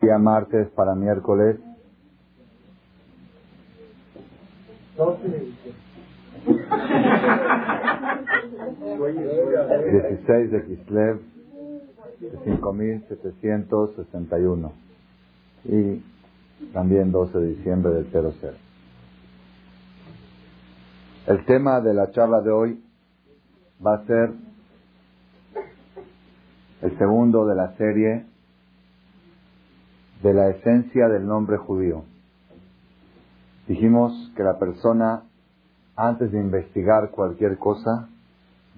Día martes para miércoles. 16 de Kislev de 5761 y también 12 de diciembre del 00. El tema de la charla de hoy va a ser el segundo de la serie de la esencia del nombre judío. Dijimos que la persona, antes de investigar cualquier cosa,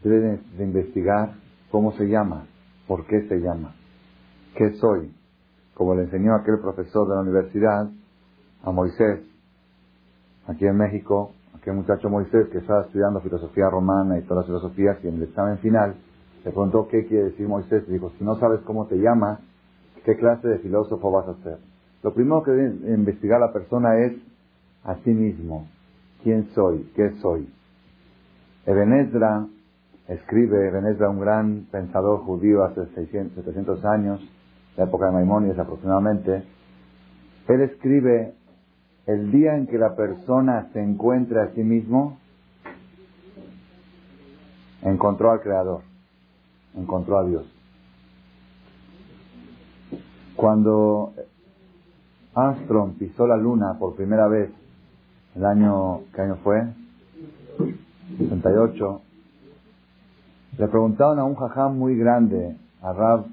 debe de investigar cómo se llama, por qué se llama, qué soy, como le enseñó aquel profesor de la universidad a Moisés, aquí en México, aquel muchacho Moisés que estaba estudiando filosofía romana y todas las filosofías y en el examen final le preguntó qué quiere decir Moisés y dijo, si no sabes cómo te llamas, ¿qué clase de filósofo vas a ser? Lo primero que debe investigar la persona es a sí mismo. ¿Quién soy? ¿Qué soy? Ebenezra escribe, Ebenezra, un gran pensador judío hace 600, 700 años, la época de Maimónides aproximadamente, él escribe, el día en que la persona se encuentra a sí mismo, encontró al Creador, encontró a Dios. Cuando Armstrong pisó la luna por primera vez, el año, ¿qué año fue? 68. Le preguntaron a un jajam muy grande, a Rav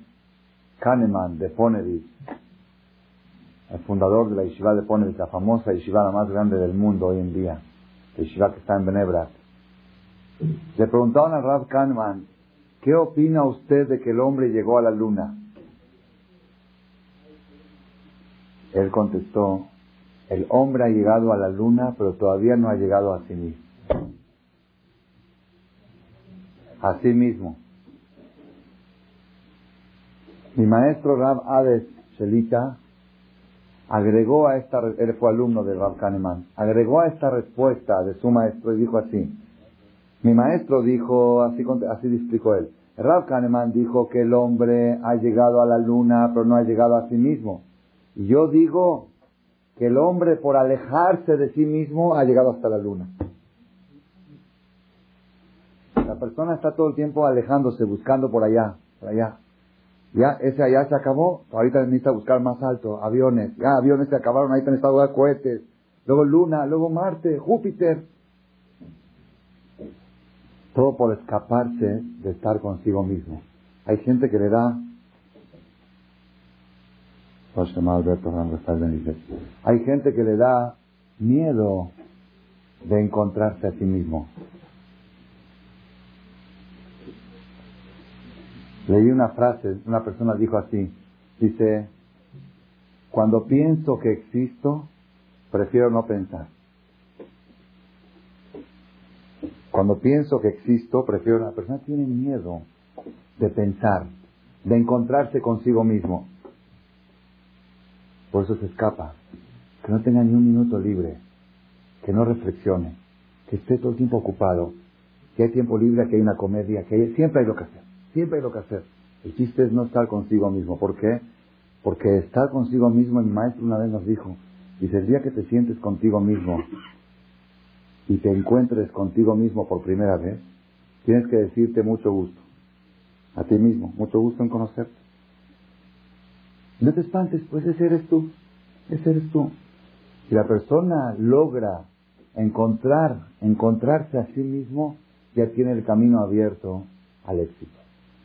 Kahneman de Ponevich, el fundador de la yeshiva de Ponevich, la famosa yeshiva la más grande del mundo hoy en día, la yeshiva que está en Benebra. Le preguntaron a Rav Kahneman, ¿qué opina usted de que el hombre llegó a la luna? Él contestó, el hombre ha llegado a la luna, pero todavía no ha llegado a sí mismo. A sí mismo. Mi maestro Rab Hades Shelita agregó a esta, él fue alumno de Rab Kahneman, agregó a esta respuesta de su maestro y dijo así, mi maestro dijo, así, así explicó él, Rab Kahneman dijo que el hombre ha llegado a la luna, pero no ha llegado a sí mismo. Y yo digo que el hombre por alejarse de sí mismo ha llegado hasta la luna. La persona está todo el tiempo alejándose, buscando por allá, por allá. Ya, ese allá se acabó, ahorita necesita buscar más alto, aviones, ya aviones se acabaron, ahí están a cohetes, luego Luna, luego Marte, Júpiter. Todo por escaparse de estar consigo mismo. Hay gente que le da hay gente que le da miedo de encontrarse a sí mismo. Leí una frase, una persona dijo así, dice, cuando pienso que existo, prefiero no pensar. Cuando pienso que existo, prefiero, la persona tiene miedo de pensar, de encontrarse consigo mismo. Por eso se escapa. Que no tenga ni un minuto libre. Que no reflexione. Que esté todo el tiempo ocupado. Que hay tiempo libre, que hay una comedia, que siempre hay lo que hacer. Siempre hay lo que hacer. El chiste es no estar consigo mismo. ¿Por qué? Porque estar consigo mismo, mi maestro una vez nos dijo, dice, el día que te sientes contigo mismo y te encuentres contigo mismo por primera vez, tienes que decirte mucho gusto. A ti mismo, mucho gusto en conocerte. No te espantes, pues ese eres tú, ese eres tú. Si la persona logra encontrar, encontrarse a sí mismo, ya tiene el camino abierto al éxito.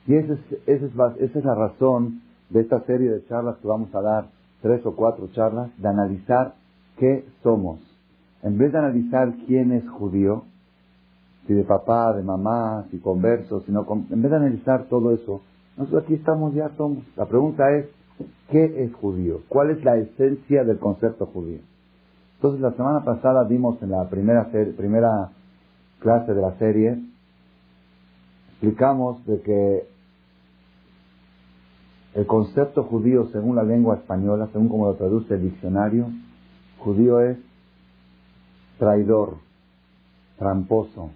Y esa es, esa es, esa es la razón de esta serie de charlas que vamos a dar, tres o cuatro charlas, de analizar qué somos. En vez de analizar quién es judío, si de papá, de mamá, si converso, si no, en vez de analizar todo eso, nosotros aquí estamos, ya somos. La pregunta es, ¿Qué es judío? ¿Cuál es la esencia del concepto judío? Entonces, la semana pasada vimos en la primera, primera clase de la serie, explicamos de que el concepto judío, según la lengua española, según como lo traduce el diccionario, judío es traidor, tramposo,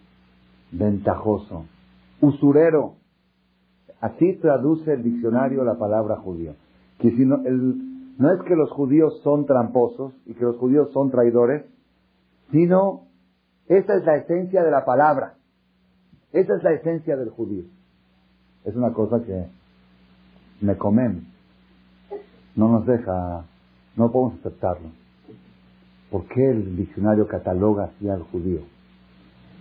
ventajoso, usurero. Así traduce el diccionario la palabra judío que si no, el, No es que los judíos son tramposos y que los judíos son traidores, sino esa es la esencia de la palabra. Esa es la esencia del judío. Es una cosa que me comen. No nos deja, no podemos aceptarlo. ¿Por qué el diccionario cataloga así al judío?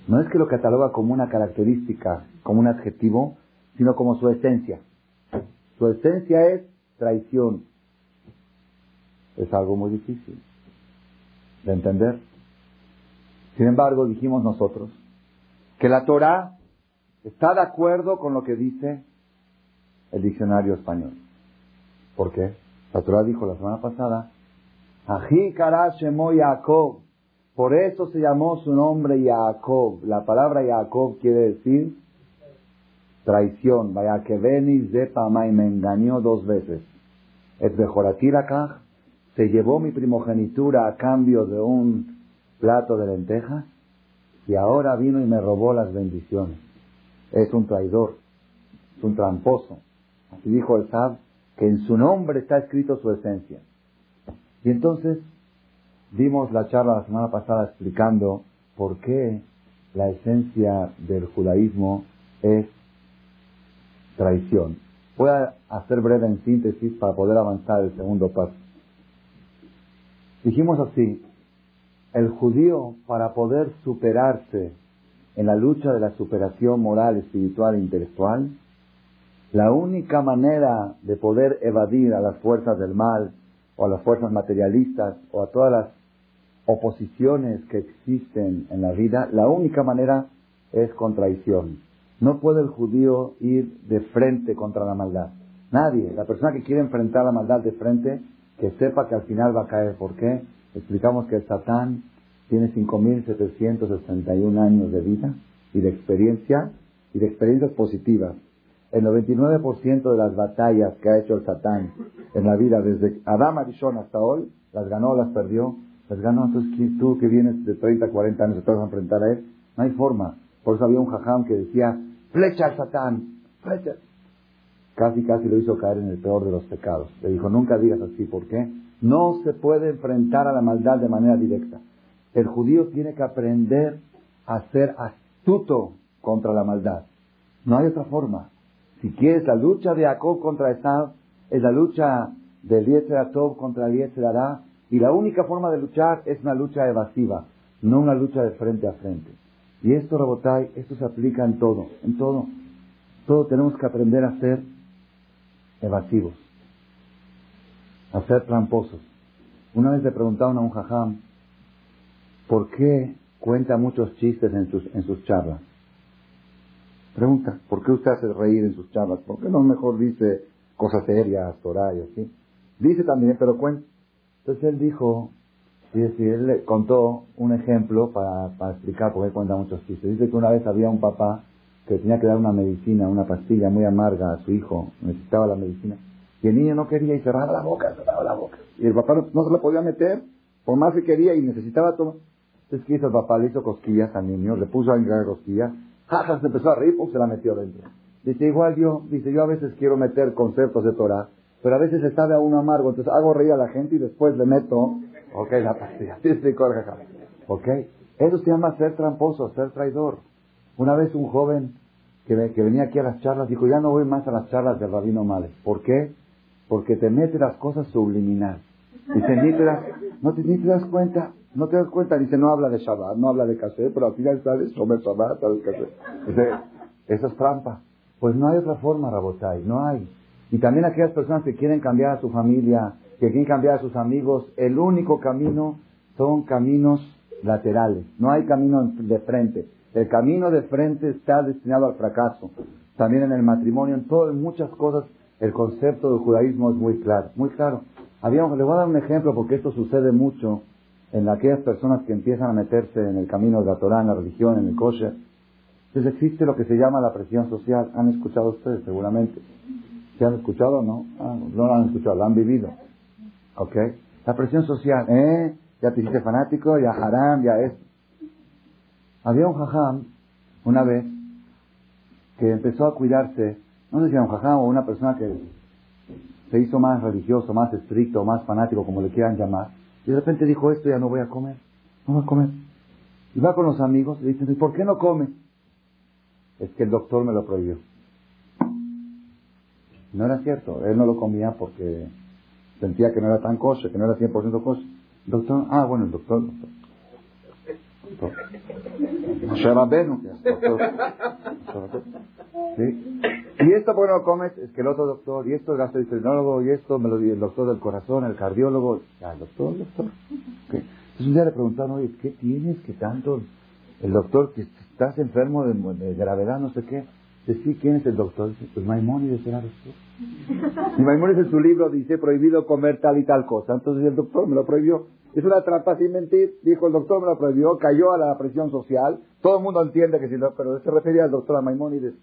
No es que lo cataloga como una característica, como un adjetivo, sino como su esencia. Su esencia es traición. Es algo muy difícil de entender. Sin embargo, dijimos nosotros que la Torah está de acuerdo con lo que dice el diccionario español. ¿Por qué? La Torah dijo la semana pasada, Ají Yaakov. Por eso se llamó su nombre Yaakov. La palabra Yaakov quiere decir traición. Vaya que venis de y me engañó dos veces. Es acá se llevó mi primogenitura a cambio de un plato de lentejas y ahora vino y me robó las bendiciones. Es un traidor, es un tramposo. Así dijo el Sab, que en su nombre está escrito su esencia. Y entonces dimos la charla la semana pasada explicando por qué la esencia del judaísmo es traición. Voy a hacer breve en síntesis para poder avanzar el segundo paso. Dijimos así, el judío para poder superarse en la lucha de la superación moral, espiritual e intelectual, la única manera de poder evadir a las fuerzas del mal o a las fuerzas materialistas o a todas las oposiciones que existen en la vida, la única manera es con traición. No puede el judío ir de frente contra la maldad. Nadie. La persona que quiere enfrentar la maldad de frente que sepa que al final va a caer. ¿Por qué? Explicamos que el Satán tiene 5.761 años de vida y de experiencia y de experiencias positivas. El 99% de las batallas que ha hecho el Satán en la vida desde Adam Arishon hasta hoy, las ganó, las perdió, las ganó. Entonces tú que vienes de 30, 40 años te vas a enfrentar a él, no hay forma. Por eso había un jajam que decía, flecha al Satán, flecha casi casi lo hizo caer en el peor de los pecados. Le dijo, nunca digas así, ¿por qué? No se puede enfrentar a la maldad de manera directa. El judío tiene que aprender a ser astuto contra la maldad. No hay otra forma. Si quieres la lucha de Jacob contra Esav, es la lucha de Eliezer Atov contra Eliezer Ará, y la única forma de luchar es una lucha evasiva, no una lucha de frente a frente. Y esto, Rabotai, esto se aplica en todo, en todo. Todo tenemos que aprender a ser evasivos, a ser tramposos. Una vez le preguntaron a un jajam, ¿por qué cuenta muchos chistes en sus, en sus charlas? Pregunta, ¿por qué usted hace reír en sus charlas? ¿Por qué no mejor dice cosas serias, Torah y así? Dice también, pero cuenta. Entonces él dijo, y él le contó un ejemplo para, para explicar por qué cuenta muchos chistes. Dice que una vez había un papá que tenía que dar una medicina, una pastilla muy amarga a su hijo, necesitaba la medicina, y el niño no quería y cerraba la boca, cerraba la boca. Y el papá no, se la podía meter, por más que quería y necesitaba tomar. Entonces, ¿qué hizo el papá? Le hizo cosquillas al niño, le puso a encargar cosquillas, jaja, se empezó a reír, pues se la metió dentro. Dice, igual yo, dice, yo a veces quiero meter conceptos de Torah, pero a veces se sabe a uno amargo, entonces hago reír a la gente y después le meto, ok, la pastilla. Ok, eso se llama ser tramposo, ser traidor. Una vez un joven que, venía aquí a las charlas dijo, ya no voy más a las charlas del rabino Males. ¿Por qué? Porque te mete las cosas subliminal. Dice, ni te das, no te, ni te das cuenta, no te das cuenta. Dice, no habla de Shabbat, no habla de café, pero al final sabes comer Shabbat, sabes café. Dice, eso es trampa. Pues no hay otra forma, Rabotai, no hay. Y también aquellas personas que quieren cambiar a su familia, que quieren cambiar a sus amigos, el único camino son caminos laterales, no hay camino de frente. El camino de frente está destinado al fracaso. También en el matrimonio, en todo, en muchas cosas, el concepto del judaísmo es muy claro, muy claro. Habíamos, le voy a dar un ejemplo porque esto sucede mucho en aquellas personas que empiezan a meterse en el camino de la Torah, en la religión, en el kosher. Entonces existe lo que se llama la presión social. ¿Han escuchado ustedes seguramente? ¿Se han escuchado o no? Ah, no lo han escuchado, lo han vivido. ¿Ok? La presión social, ¿eh? Ya te hiciste fanático, ya haram, ya es. Había un jajam, una vez, que empezó a cuidarse, no sé si era un jajam o una persona que se hizo más religioso, más estricto, más fanático, como le quieran llamar, y de repente dijo esto, ya no voy a comer, no voy a comer. Y va con los amigos y dicen, ¿y por qué no come? Es que el doctor me lo prohibió. No era cierto, él no lo comía porque sentía que no era tan kosher, que no era 100% kosher. Doctor, ah, bueno, el doctor, doctor. ¿Sí? Y esto porque comes, es que el otro doctor, y esto el gastroenterólogo, y esto me lo el doctor del corazón, el cardiólogo, ya, el doctor, el doctor. Entonces un día le preguntaron, oye, ¿qué tienes que tanto? El doctor, que estás enfermo de, gravedad, no sé qué. Dice, ¿quién es el doctor? Pues Maimónides era doctor. Y Maimónides en su libro dice, prohibido comer tal y tal cosa. Entonces el doctor me lo prohibió. Es una trampa sin mentir. Dijo, el doctor me lo prohibió, cayó a la presión social. Todo el mundo entiende que si lo, pero se refería al doctor a Maimónides.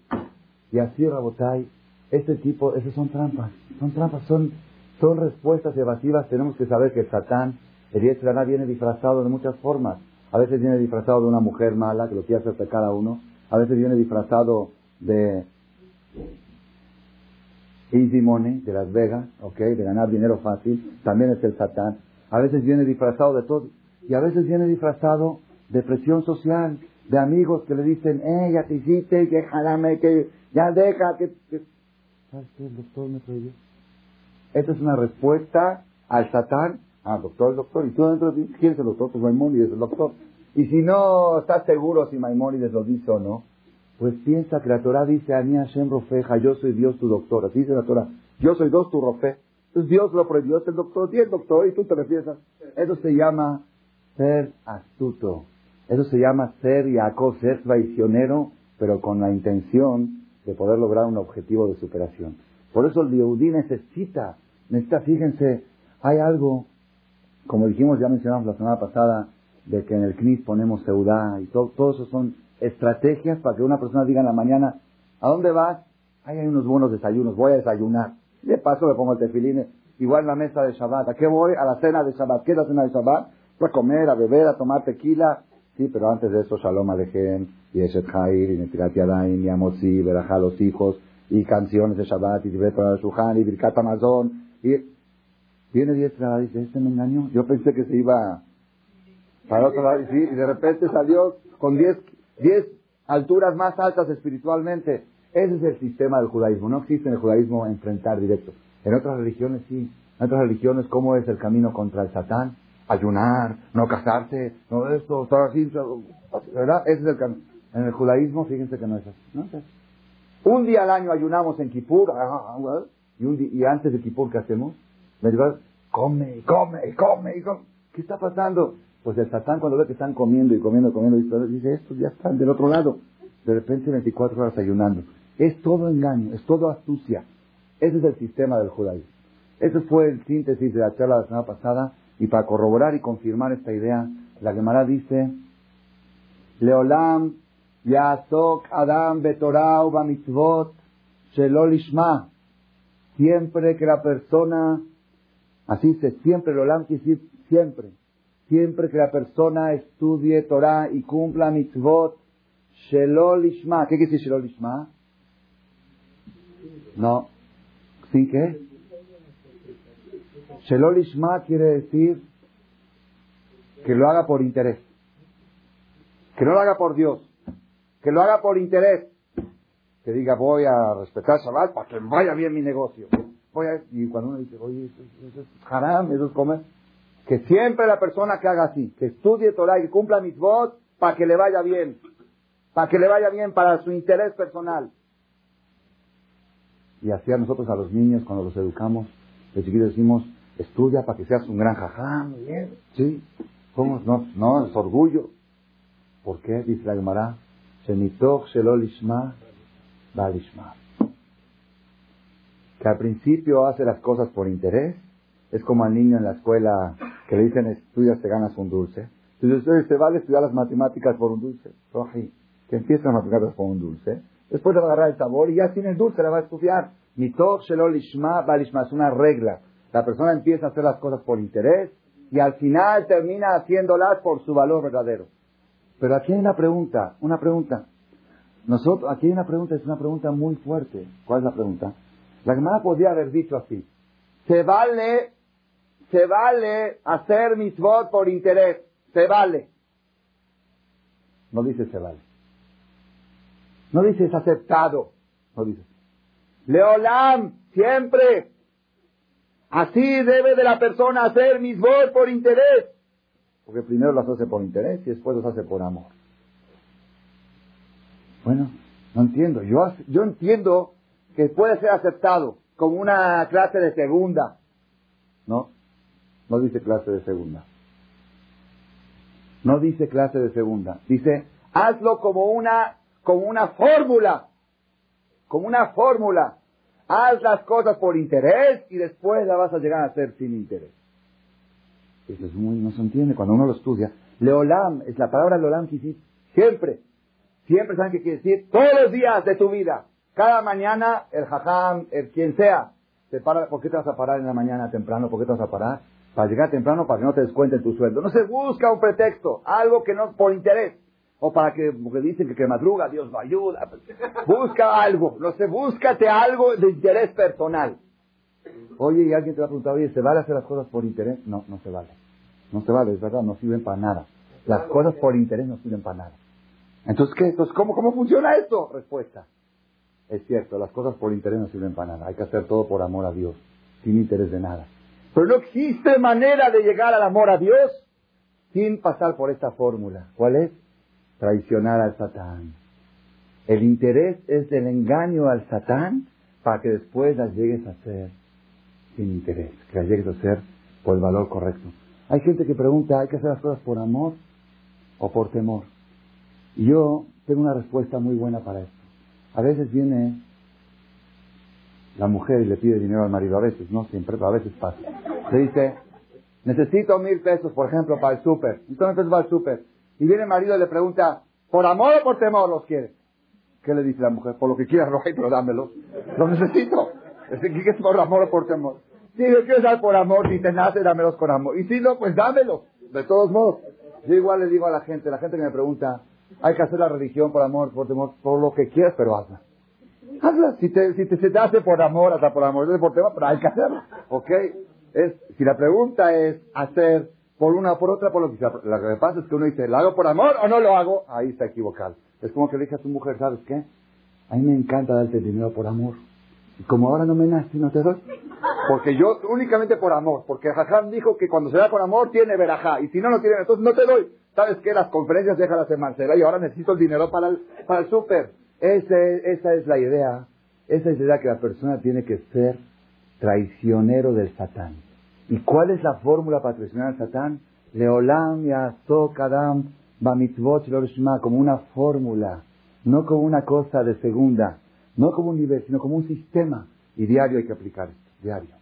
Y así, Rabotay, este tipo, esas son trampas. Son trampas, son, son respuestas evasivas. Tenemos que saber que Satán, el Yetzirah viene disfrazado de muchas formas. A veces viene disfrazado de una mujer mala que lo quiere hacer cada uno. A veces viene disfrazado de easy money, de Las Vegas, ¿ok? De ganar dinero fácil. También es el Satán. A veces viene disfrazado de todo. Y a veces viene disfrazado de presión social, de amigos que le dicen, eh, ya te hiciste, que jalame, que ya deja, que... ¿Sabes qué? El doctor me prohibió. Esta es una respuesta al Satán. Ah, doctor, el doctor. Y tú dentro de ti, ¿quién es el doctor? Pues Maimónides, el doctor. Y si no estás seguro si Maimónides lo dice o no, pues piensa que la Torah dice, Ani Hashem Rofeja, yo soy Dios tu doctor. Así dice la Torah. Yo soy Dios tu Rofe. Entonces Dios lo prohibió, es el doctor, sí el doctor, y tú te refieres a... Eso se llama ser astuto. Eso se llama ser Jacob, ser traicionero, pero con la intención de poder lograr un objetivo de superación. Por eso el Yehudí necesita, necesita, fíjense, hay algo, como dijimos, ya mencionamos la semana pasada, de que en el CNIS ponemos seudá y todo, todo eso son estrategias para que una persona diga en la mañana, ¿a dónde vas? Ahí hay unos buenos desayunos, voy a desayunar. De paso le pongo el tefilín, igual en la mesa de Shabbat. ¿A qué voy? A la cena de Shabbat. ¿Qué es la cena de Shabbat? Pues a comer, a beber, a tomar tequila. Sí, pero antes de eso, Shalom Alejem, y Eshet Jair, y Netirat Yadayim, y Amotzi, Berajá los hijos, y canciones de Shabbat, y Tibet para Shuhan, y Birkat Amazon, y viene diez y dice, este me engañó. Yo pensé que se iba para otro lado, y, y de repente salió con diez, diez alturas más altas espiritualmente. Ese es el sistema del judaísmo. No existe en el judaísmo enfrentar directo. En otras religiones sí. En otras religiones, ¿cómo es el camino contra el Satán? Ayunar, no casarse, no esto, estar así, ¿verdad? Ese es el camino. En el judaísmo, fíjense que no es así. No. Un día al año ayunamos en Kippur, ah, ah, y, un y antes de Kippur, ¿qué hacemos? Come, come, come, come. ¿Qué está pasando? Pues el Satán cuando ve que están comiendo y comiendo, comiendo, dice, estos ya están del otro lado. De repente 24 horas ayunando. Es todo engaño, es todo astucia. Ese es el sistema del judaísmo. Ese fue el síntesis de la charla de la semana pasada. Y para corroborar y confirmar esta idea, la Gemara dice, Leolam Yasok Adam Betorah Bamitzvot Shelolishma. Siempre que la persona, así se siempre, Leolam quiere decir siempre, siempre que la persona estudie Torah y cumpla mitzvot, Shelolishma. ¿Qué quiere decir Shelolishma? No. ¿Sí qué? Shelolishma quiere decir que lo haga por interés. Que no lo haga por Dios. Que lo haga por interés. Que diga, voy a respetar Shabbat para que vaya bien mi negocio. Voy a... Y cuando uno dice, oye, eso, es haram, eso es comer. Que siempre la persona que haga así, que estudie Torah y que cumpla mis votos para que le vaya bien. Para que le vaya bien, para su interés personal. Y así a nosotros, a los niños, cuando los educamos, de chiquitos decimos, estudia para que seas un gran jajá, muy bien. Sí. ¿Cómo? No, no, es orgullo. ¿Por qué? Dice la Gemara. Que al principio hace las cosas por interés. Es como al niño en la escuela que le dicen, estudias, te ganas un dulce. Entonces, ¿se vale estudiar las matemáticas por un dulce? Que empiezan las matemáticas por un dulce Después de agarrar el sabor y ya tiene el dulce, la va a estudiar. Mitoch shelo lishma balishma. Es una regla. La persona empieza a hacer las cosas por interés y al final termina haciéndolas por su valor verdadero. Pero aquí hay una pregunta, una pregunta. Nosotros, aquí hay una pregunta, es una pregunta muy fuerte. ¿Cuál es la pregunta? La Gemara podría haber dicho así. Se vale, se vale hacer mitzvot por interés. Se vale. No dice se vale. No dice es aceptado. No dice. Leolam, siempre. Así debe de la persona hacer mitzvot por interés. Porque primero las hace por interés y después las hace por amor. Bueno, no entiendo. Yo, yo entiendo que puede ser aceptado como una clase de segunda. No, no dice clase de segunda. No dice clase de segunda. Dice, hazlo como una, como una fórmula. Como una fórmula. Haz las cosas por interés y después la vas a llegar a hacer sin interés. Eso es muy, no se entiende cuando uno lo estudia. Leolam, es la palabra leolam que siempre. Siempre saben qué quiere decir. Todos los días de tu vida. Cada mañana, el jajam, el quien sea, te para, ¿por qué te vas a parar en la mañana temprano? ¿Por qué te vas a parar? Para llegar temprano, para que no te descuenten tu sueldo. No se busca un pretexto, algo que no, por interés. O para que, porque dicen que, que madruga, Dios va ayuda. Busca algo, no sé, búscate algo de interés personal. Oye, y alguien te va a preguntar, oye, ¿se vale hacer las cosas por interés? No, no se vale. No se vale, es verdad, no sirven para nada. Las cosas por interés no sirven para nada. Entonces, ¿qué? Entonces, ¿cómo, cómo funciona esto? Respuesta. Es cierto, las cosas por interés no sirven para nada. Hay que hacer todo por amor a Dios, sin interés de nada. Pero no existe manera de llegar al amor a Dios sin pasar por esta fórmula. ¿Cuál es? Traicionar al Satán. El interés es el engaño al Satán para que después las llegues a hacer sin interés, que las llegues a hacer por el valor correcto. Hay gente que pregunta, ¿hay que hacer las cosas por amor o por temor? Y yo tengo una respuesta muy buena para esto. A veces viene la mujer y le pide dinero al marido, a veces, no siempre, pero a veces pasa. Le dice, necesito mil pesos, por ejemplo, para el súper. Pesos para el súper. Y viene el marido y le pregunta, ¿por amor o por temor los quiere? ¿Qué le dice la mujer? Por lo que quieras, hay, pero dámelo. Lo necesito. ¿Qué es por amor o por temor? Si yo quiero dar por amor, si te nace, dámelos con amor. Y si no, pues dámelos. De todos modos. Yo igual le digo a la gente, la gente que me pregunta, hay que hacer la religión por amor, por temor, por lo que quieras, pero hazla. Hazla. Si, te, si te, se te hace por amor, hasta por amor, por temor, pero hay que hacerlo. ¿Ok? Es, si la pregunta es hacer por una o por otra, por lo que. Lo que pasa es que uno dice, ¿lo hago por amor o no lo hago? Ahí está equivocado. Es como que le dije a tu mujer, ¿sabes qué? A mí me encanta darte dinero por amor. Y como ahora no me nace, no te doy. Porque yo únicamente por amor. Porque Jajam dijo que cuando se da por amor tiene verajá. Y si no, no tiene, entonces no te doy. ¿Sabes qué? Las conferencias déjalas en Marcela y ahora necesito el dinero para el, para el súper. Esa es la idea. Esa es la idea que la persona tiene que ser traicionero del Satán. ¿Y cuál es la fórmula para traicionar al Satán? Leolam, Yaso, Kadam, Bamitzvot, como una fórmula, no como una cosa de segunda, no como un nivel, sino como un sistema. Y diario hay que aplicar esto, diario.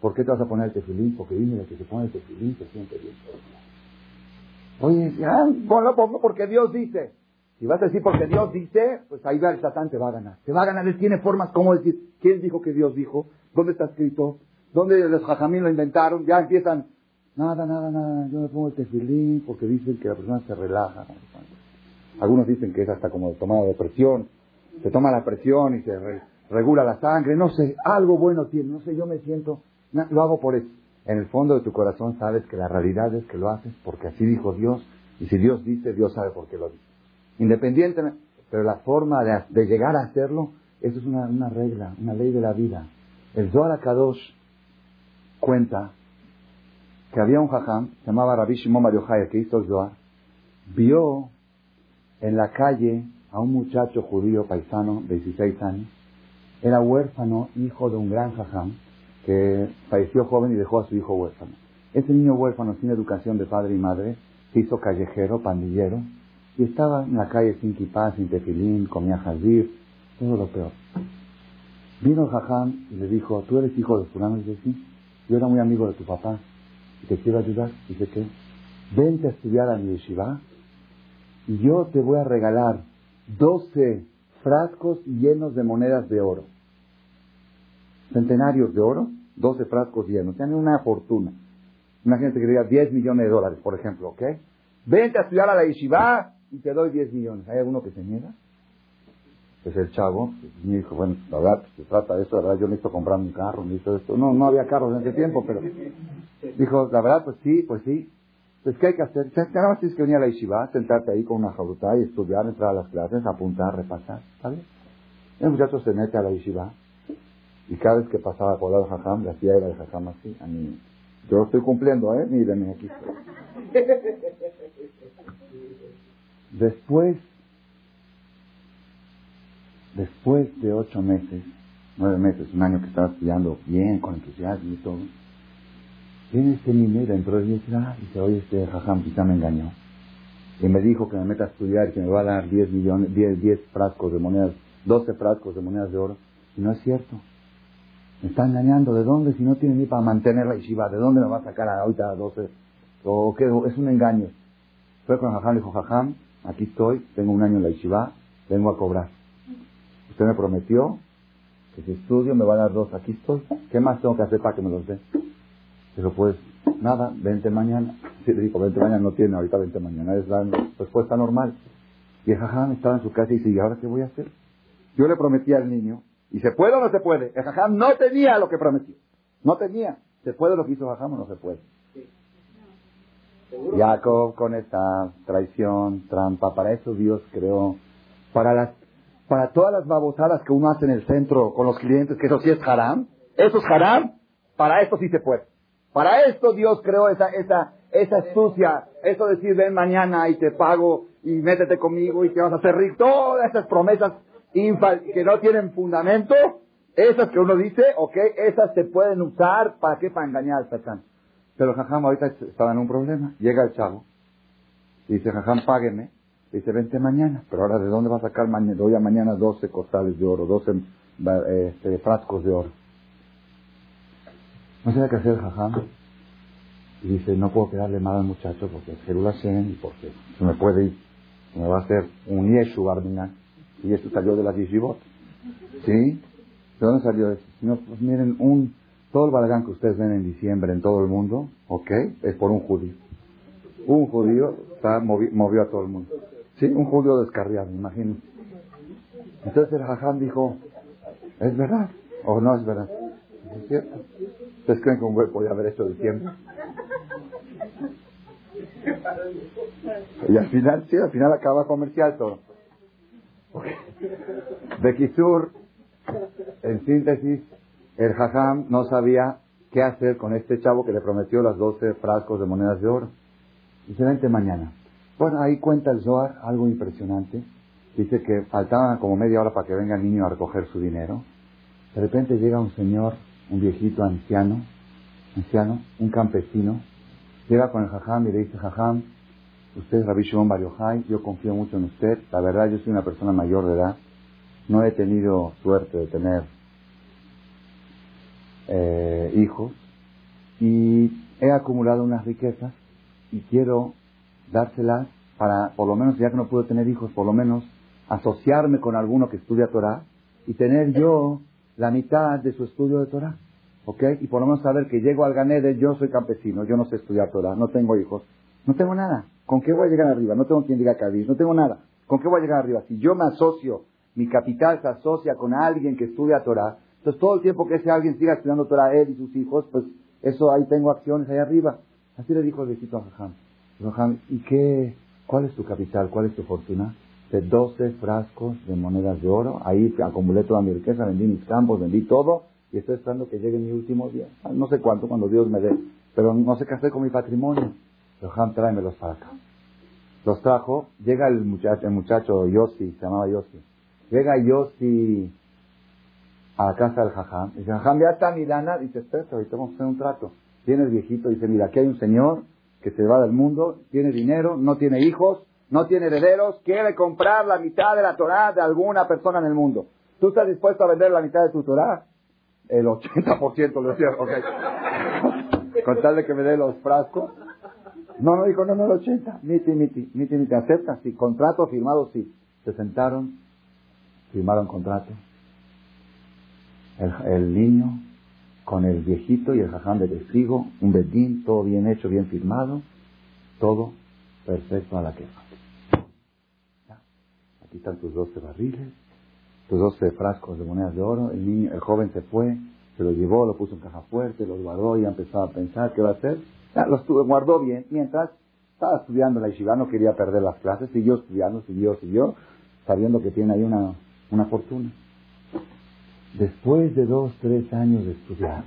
¿Por qué te vas a poner el tefilín? Porque dime que se pone el tefilín se siente bien. Oye, ya, ponlo, ponlo porque Dios dice. Si vas a decir porque Dios dice, pues ahí va el Satán, te va a ganar. Te va a ganar, él tiene formas, ¿cómo decir? ¿Quién dijo que Dios dijo? ¿Dónde está escrito? ¿Dónde los jajamín lo inventaron? Ya empiezan, nada, nada, nada, yo me pongo el tefilín porque dicen que la persona se relaja. Algunos dicen que es hasta como tomada de presión. Se toma la presión y se regula la sangre. No sé, algo bueno tiene. No sé, yo me siento, lo hago por eso en el fondo de tu corazón sabes que la realidad es que lo haces porque así dijo Dios, y si Dios dice, Dios sabe por qué lo dice. Independientemente, pero la forma de, llegar a hacerlo, eso es una, regla, una ley de la vida. El Zohar Kadosh cuenta que había un jajam, se llamaba Rabbi Shimon Mario que hizo el Zohar, vio en la calle a un muchacho judío paisano de 16 años, era huérfano, hijo de un gran jajam, que falleció joven y dejó a su hijo huérfano. Ese niño huérfano sin educación de padre y madre se hizo callejero, pandillero, y estaba en la calle sin kipá, sin tefilín, comía jazir, todo lo peor. Vino Jajam y le dijo, ¿tú eres hijo de fulano? Y dice, sí, yo era muy amigo de tu papá y te quiero ayudar. Dice, ¿qué? Vente a estudiar a mi yeshiva y yo te voy a regalar 12 frascos llenos de monedas de oro centenarios de oro, 12 frascos llenos, tiene una fortuna. Imagínate que diga 10 millones de dólares, por ejemplo, ¿ok? Vente a estudiar a la yeshiva y te doy 10 millones. ¿Hay alguno que se niega? es el chavo, me dijo, bueno, la verdad, se trata de esto, la verdad, yo necesito comprar un carro, necesito esto. No, no había carros en ese tiempo, pero dijo, la verdad, pues sí, pues sí. Pues, ¿qué hay que hacer? Nada más tienes que venir a la yeshiva, sentarte ahí con una jabruta y estudiar, entrar a las clases, apuntar, repasar, ¿sabes? El muchacho se mete a la yeshiva y cada vez que pasaba por lado jajam, le hacía ir al jajam así, a mí. Yo lo estoy cumpliendo, ¿eh? Mírenme aquí. Después Después de ocho meses, nueve meses, un año que estaba estudiando bien, con entusiasmo y todo, viene este niño dentro de y dice, ah, oye, este jajam quizá me engañó. Y me dijo que me meta a estudiar y que me va a dar 10 millones, 10, 10 frascos de monedas, 12 frascos de monedas de oro. Y no es cierto. Me está engañando. ¿De dónde? Si no tiene ni para mantener la yeshiva, ¿de dónde me va a sacar ahorita a 12? ¿O qué? Es un engaño. Fue con Jajam, le dijo, Jajam, aquí estoy, tengo un año en la yeshiva, vengo a cobrar. Usted me prometió que si estudio me va a dar dos. Aquí estoy. ¿Qué más tengo que hacer para que me los dé? Pero pues, nada, vente mañana. Sí, le dijo, vente mañana, no tiene, ahorita vente mañana. Es la respuesta normal. Y el jajam estaba en su casa y dice, ¿y ahora qué voy a hacer? Yo le prometí al niño, ¿y se puede o no se puede? El jajam no tenía lo que prometió. No tenía. ¿Se puede lo que hizo jajam o no se puede? Jacob con esta traición, trampa, para eso Dios creó, para las para todas las babosadas que uno hace en el centro con los clientes, que eso sí es haram, eso es haram, para esto sí se puede. Para esto Dios creó esa, esa, esa astucia, eso de decir ven mañana y te pago y métete conmigo y te vas a hacer rico, todas esas promesas que no tienen fundamento, esas que uno dice, ok, esas se pueden usar, ¿para qué? Para engañar al satán. Pero Jajam ahorita estaba en un problema, llega el chavo, dice, Jajam, págueme, Dice, vente mañana. Pero ahora, ¿de dónde va a sacar mañana? Doy a mañana 12 costales de oro, 12 este, frascos de oro. No sé qué hacer, jajam. Y dice, no puedo quedarle mal al muchacho porque es Jerula Shen y porque se me puede ir. Se me va a hacer un Yeshu Barminan. Y esto salió de la yeshivot. ¿Sí? ¿De dónde salió eso? Pues miren, un, todo el balagán que ustedes ven en diciembre en todo el mundo, ¿ok? Es por un judío. Un judío está, movió a todo el mundo. Sí, un judío descarriado, imagínense. Entonces el jajam dijo, ¿es verdad o no es verdad? ¿Es cierto? ¿Ustedes creen que un güey podía haber hecho diciembre? Y al final, sí, al final acaba comercial todo. De Kisur, en síntesis, el jajam no sabía qué hacer con este chavo que le prometió las 12 frascos de monedas de oro. Dice, vente mañana. Bueno, ahí cuenta el Zohar algo impresionante. Dice que faltaban como media hora para que venga el niño a recoger su dinero. De repente llega un señor, un viejito anciano, anciano, un campesino, llega con el jajam y le dice, jajam, usted es Rabbi Shimon Bar yo confío mucho en usted. La verdad, yo soy una persona mayor de edad. No he tenido suerte de tener eh, hijos y he acumulado unas riquezas y quiero dárselas para, por lo menos, ya que no puedo tener hijos, por lo menos asociarme con alguno que estudia Torah y tener yo la mitad de su estudio de Torah. ¿Ok? Y por lo menos saber que llego al Ganede, yo soy campesino, yo no sé estudiar Torah, no tengo hijos, no tengo nada. ¿Con qué voy a llegar arriba? No tengo quien diga Cádiz, no tengo nada. ¿Con qué voy a llegar arriba? Si yo me asocio, mi capital se asocia con alguien que estudia Torah, entonces todo el tiempo que ese alguien siga estudiando Torah, él y sus hijos, pues eso ahí tengo acciones ahí arriba. Así le dijo el viejito a Jajam. ¿y qué, cuál es tu capital? ¿Cuál es tu fortuna? De 12 frascos de monedas de oro. Ahí acumulé toda mi riqueza, vendí mis campos, vendí todo y estoy esperando que llegue mi último día. Ah, no sé cuánto, cuando Dios me dé. Pero no sé qué hacer con mi patrimonio. Johan, tráemelos para acá. Los trajo, llega el muchacho, el muchacho Yossi, se llamaba Yossi. Llega Yossi a la casa del Jajam. Dice, Jajam, ya está mi lana. Dice, espérate, ahorita vamos a hacer un trato. Viene el viejito dice, mira, aquí hay un señor que se va del mundo, tiene dinero, no tiene hijos, no tiene herederos, quiere comprar la mitad de la Torah de alguna persona en el mundo. ¿Tú estás dispuesto a vender la mitad de tu Torah? El 80% lo decía, ok. Con tal de que me dé los frascos. No, no dijo, no, no, el 80. Miti, miti, miti, miti. ¿Acepta? Sí. ¿Contrato firmado? Sí. Se sentaron, firmaron contrato. El, el niño con el viejito y el jaján de testigo, un bedín, todo bien hecho, bien firmado, todo perfecto a la queja. Aquí están tus 12 barriles, los 12 frascos de monedas de oro, el niño, el joven se fue, se lo llevó, lo puso en caja fuerte, lo guardó y empezó a pensar qué va a hacer. Ya, lo guardó bien, mientras estaba estudiando la yeshiva, no quería perder las clases, siguió estudiando, siguió, siguió, sabiendo que tiene ahí una, una fortuna. Después de dos, tres años de estudiar,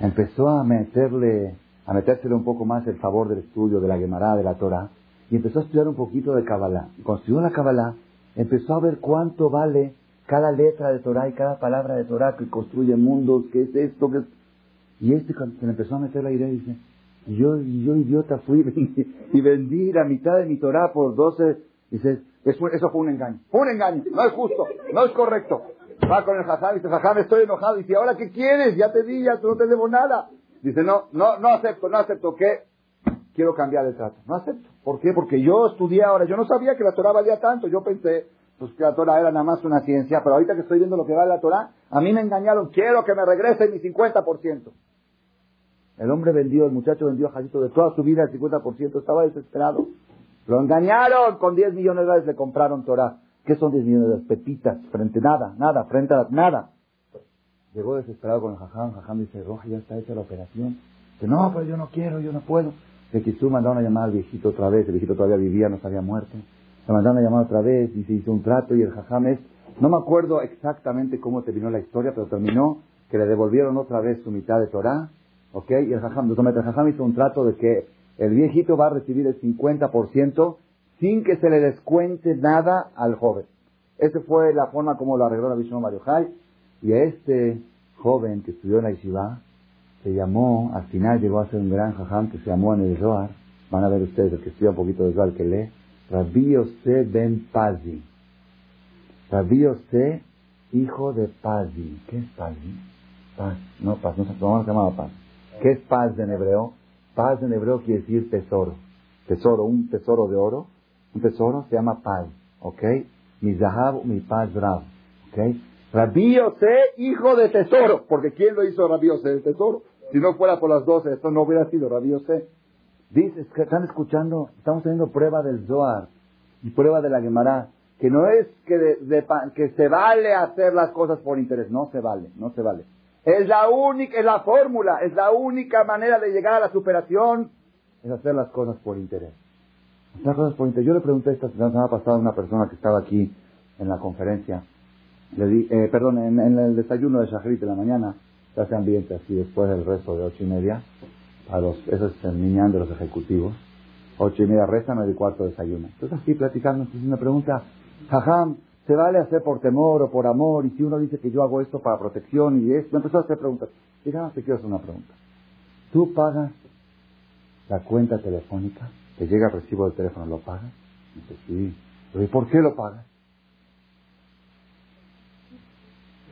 empezó a meterle, a metérsele un poco más el favor del estudio de la Gemara, de la Torah, y empezó a estudiar un poquito de Kabbalah. Estudió la Kabbalah, empezó a ver cuánto vale cada letra de Torah y cada palabra de Torah que construye mundos, que es esto, que es... Y este cuando se le empezó a meter la idea, dice, yo, yo idiota fui y vendí la mitad de mi Torah por 12, dice, eso, eso fue un engaño, un engaño, no es justo, no es correcto. Va con el jajam y dice, jajam, estoy enojado. Dice, ¿ahora qué quieres? Ya te di, ya tú no te debo nada. Dice, no, no, no acepto, no acepto. ¿Qué? Quiero cambiar el trato. No acepto. ¿Por qué? Porque yo estudié ahora. Yo no sabía que la Torah valía tanto. Yo pensé, pues que la Torah era nada más una ciencia. Pero ahorita que estoy viendo lo que vale la Torah, a mí me engañaron. Quiero que me regrese mi 50%. El hombre vendió, el muchacho vendió a de toda su vida el 50%. Estaba desesperado. Lo engañaron. Con 10 millones de dólares le compraron Torah. ¿Qué son 10 millones de pepitas? Frente nada, nada, frente a nada. Llegó desesperado con el jajam, jajam dice, Roja, ya está hecha la operación. Dice, no, pero yo no quiero, yo no puedo. De tú mandaron a llamar al viejito otra vez, el viejito todavía vivía, no se había muerto. Se mandaron a llamar otra vez y se hizo un trato y el jajam es, no me acuerdo exactamente cómo terminó la historia, pero terminó que le devolvieron otra vez su mitad de Torah, ¿ok? Y el jajam, el jajam hizo un trato de que el viejito va a recibir el 50% sin que se le descuente nada al joven. Esa fue la forma como lo arregló la Vishnu Mario Y a este joven que estudió en la se llamó, al final llegó a ser un gran jajam que se llamó en el Zohar. Van a ver ustedes, el que estudia un poquito de Zohar, que lee. Rabbi Yosef ben Pazi. Rabbi Yosef, hijo de Pazi. ¿Qué es Pazi? Paz. No, paz. No, se llamaba paz. ¿Qué es paz en hebreo? Paz en hebreo quiere decir tesoro. Tesoro, un tesoro de oro un tesoro, se llama paz, ¿ok? Mi zahab, mi paz bravo, ¿ok? Rabí hijo de tesoro, porque ¿quién lo hizo Rabí de tesoro? Si no fuera por las doce, esto no hubiera sido Rabí Dices que están escuchando, estamos teniendo prueba del Zohar y prueba de la Gemara, que no es que, que se vale hacer las cosas por interés, no se vale, no se vale. Es la única, es la fórmula, es la única manera de llegar a la superación, es hacer las cosas por interés. Yo le pregunté esta semana pasada a una persona que estaba aquí en la conferencia, le di, eh, perdón, en, el desayuno de Shahrit de la mañana, se ambiente así después del resto de ocho y media, a los, eso es el niñán de los ejecutivos, ocho y media resta, medio cuarto desayuno. Entonces así platicando, entonces me pregunta, jajam, ¿se vale hacer por temor o por amor? Y si uno dice que yo hago esto para protección y esto, me empezó a hacer preguntas. Y te quiero hacer una pregunta. ¿Tú pagas la cuenta telefónica? Te llega el recibo del teléfono, ¿lo pagas? Dice, sí. ¿y por qué lo pagas?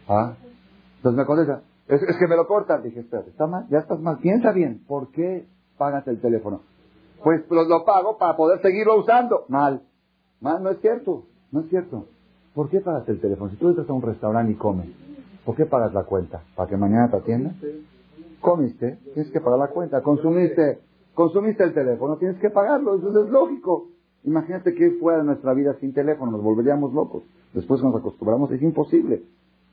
¿Ah? Entonces me contesta, es, que me lo cortan. Dije, espérate, está mal, ya estás mal, piensa bien, ¿por qué pagas el teléfono? Pues lo, lo pago para poder seguirlo usando. Mal. Mal, no es cierto, no es cierto. ¿Por qué pagas el teléfono? Si tú entras a un restaurante y comes, ¿por qué pagas la cuenta? ¿Para que mañana te atiendan? Comiste, tienes que pagar la cuenta. Consumiste Consumiste el teléfono, tienes que pagarlo, eso es lógico. Imagínate que fuera nuestra vida sin teléfono, nos volveríamos locos. Después nos acostumbramos es imposible.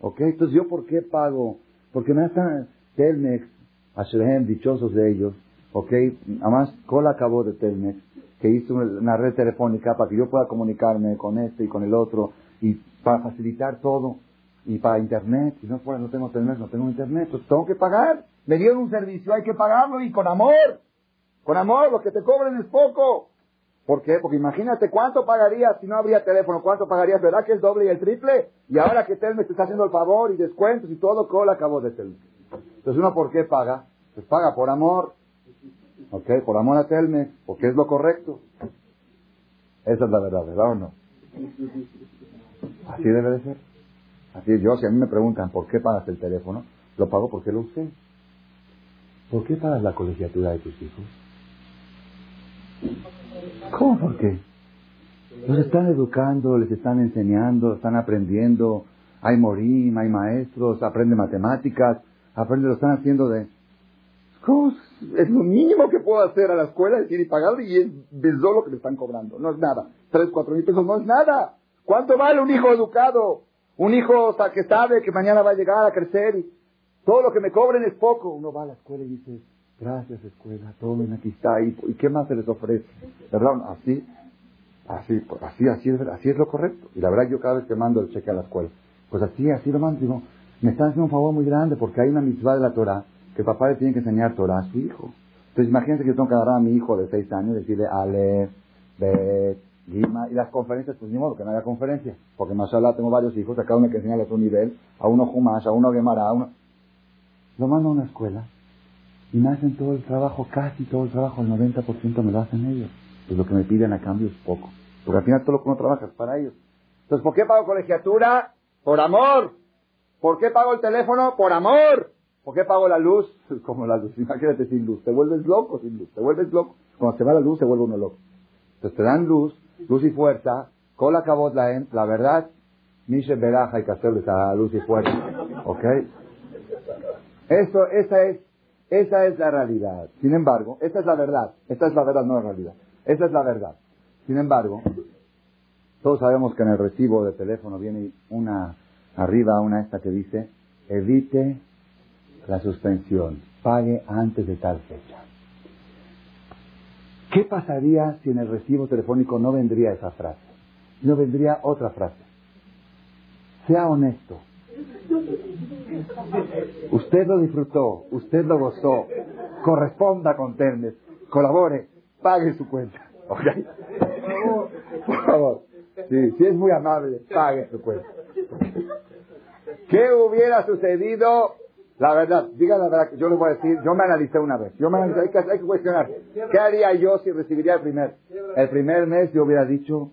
¿Ok? Entonces yo por qué pago? Porque me hacen Telmex, Ashlehem, dichosos de ellos. ¿Ok? Además, Cola acabó de Telmex, que hizo una red telefónica para que yo pueda comunicarme con este y con el otro y para facilitar todo. Y para internet, si no fuera no tengo Telmex, no tengo internet, pues tengo que pagar. Me dieron un servicio, hay que pagarlo y con amor. Con amor, lo que te cobren es poco. ¿Por qué? Porque imagínate cuánto pagarías si no habría teléfono, cuánto pagarías, ¿verdad que es doble y el triple? Y ahora que Telmex te está haciendo el favor y descuentos y todo, ¿cómo acabó de Telmex? Entonces uno, ¿por qué paga? Pues paga por amor. ¿Ok? Por amor a Telmex, porque es lo correcto. Esa es la verdad, ¿verdad o no? Así debe de ser. Así yo, si a mí me preguntan por qué pagas el teléfono, lo pago porque lo usé. ¿Por qué pagas la colegiatura de tus hijos? ¿Cómo por qué? Los están educando, les están enseñando, están aprendiendo. Hay morim, hay maestros, aprenden matemáticas, aprenden, lo están haciendo de... ¿Cómo? Es lo mínimo que puedo hacer a la escuela, decir y pagarle y es besó lo que le están cobrando. No es nada. Tres, cuatro mil pesos no es nada. ¿Cuánto vale un hijo educado? Un hijo que sabe que mañana va a llegar a crecer y todo lo que me cobren es poco. Uno va a la escuela y dice, gracias escuela, tomen, aquí está. ¿Y, ¿Y qué más se les ofrece? ¿Verdad? Así, así, pues, así, así es, así es lo correcto. Y la verdad yo cada vez que mando el cheque a la escuela, pues así, así lo mando. Digo, me están haciendo un favor muy grande porque hay una misma de la Torah que papá le tiene que enseñar Torah a su hijo. Entonces imagínense que yo tengo que agarrar a mi hijo de seis años y decirle Ale, Bet, Gima, y las conferencias, pues ni modo que no haya conferencia, porque más allá tengo varios hijos, a cada uno que enseñarle a su nivel, a uno Jumash, a uno Gemara, a uno... Lo mando a una escuela y me hacen todo el trabajo, casi todo el trabajo, el 90% me lo hacen ellos. Pues lo que me piden a cambio es poco. Porque al final todo lo que uno trabaja es para ellos. Entonces, ¿por qué pago colegiatura? Por amor. ¿Por qué pago el teléfono? Por amor. ¿Por qué pago la luz? Como la luz, imagínate sin luz. Te vuelves loco sin luz, te vuelves loco. Cuando se va la luz se vuelve uno loco. Entonces te dan luz, luz y fuerza, cola cabot la la verdad, Mishe Beraja hay que hacerles a luz y fuerza. ¿Ok? Eso, esa es, esa es la realidad. Sin embargo, esta es la verdad. Esta es la verdad, no la realidad. Esa es la verdad. Sin embargo, todos sabemos que en el recibo de teléfono viene una, arriba una esta que dice, evite la suspensión, pague antes de tal fecha. ¿Qué pasaría si en el recibo telefónico no vendría esa frase? No vendría otra frase. Sea honesto. Usted lo disfrutó, usted lo gozó, corresponda con Ternes, colabore, pague su cuenta. ¿Ok? Por favor. Sí, si es muy amable, pague su cuenta. ¿Qué hubiera sucedido la verdad, diga la verdad, yo les voy a decir, yo me analicé una vez, yo me analicé, hay que, hay que cuestionar, ¿qué haría yo si recibiría el primer? El primer mes yo hubiera dicho,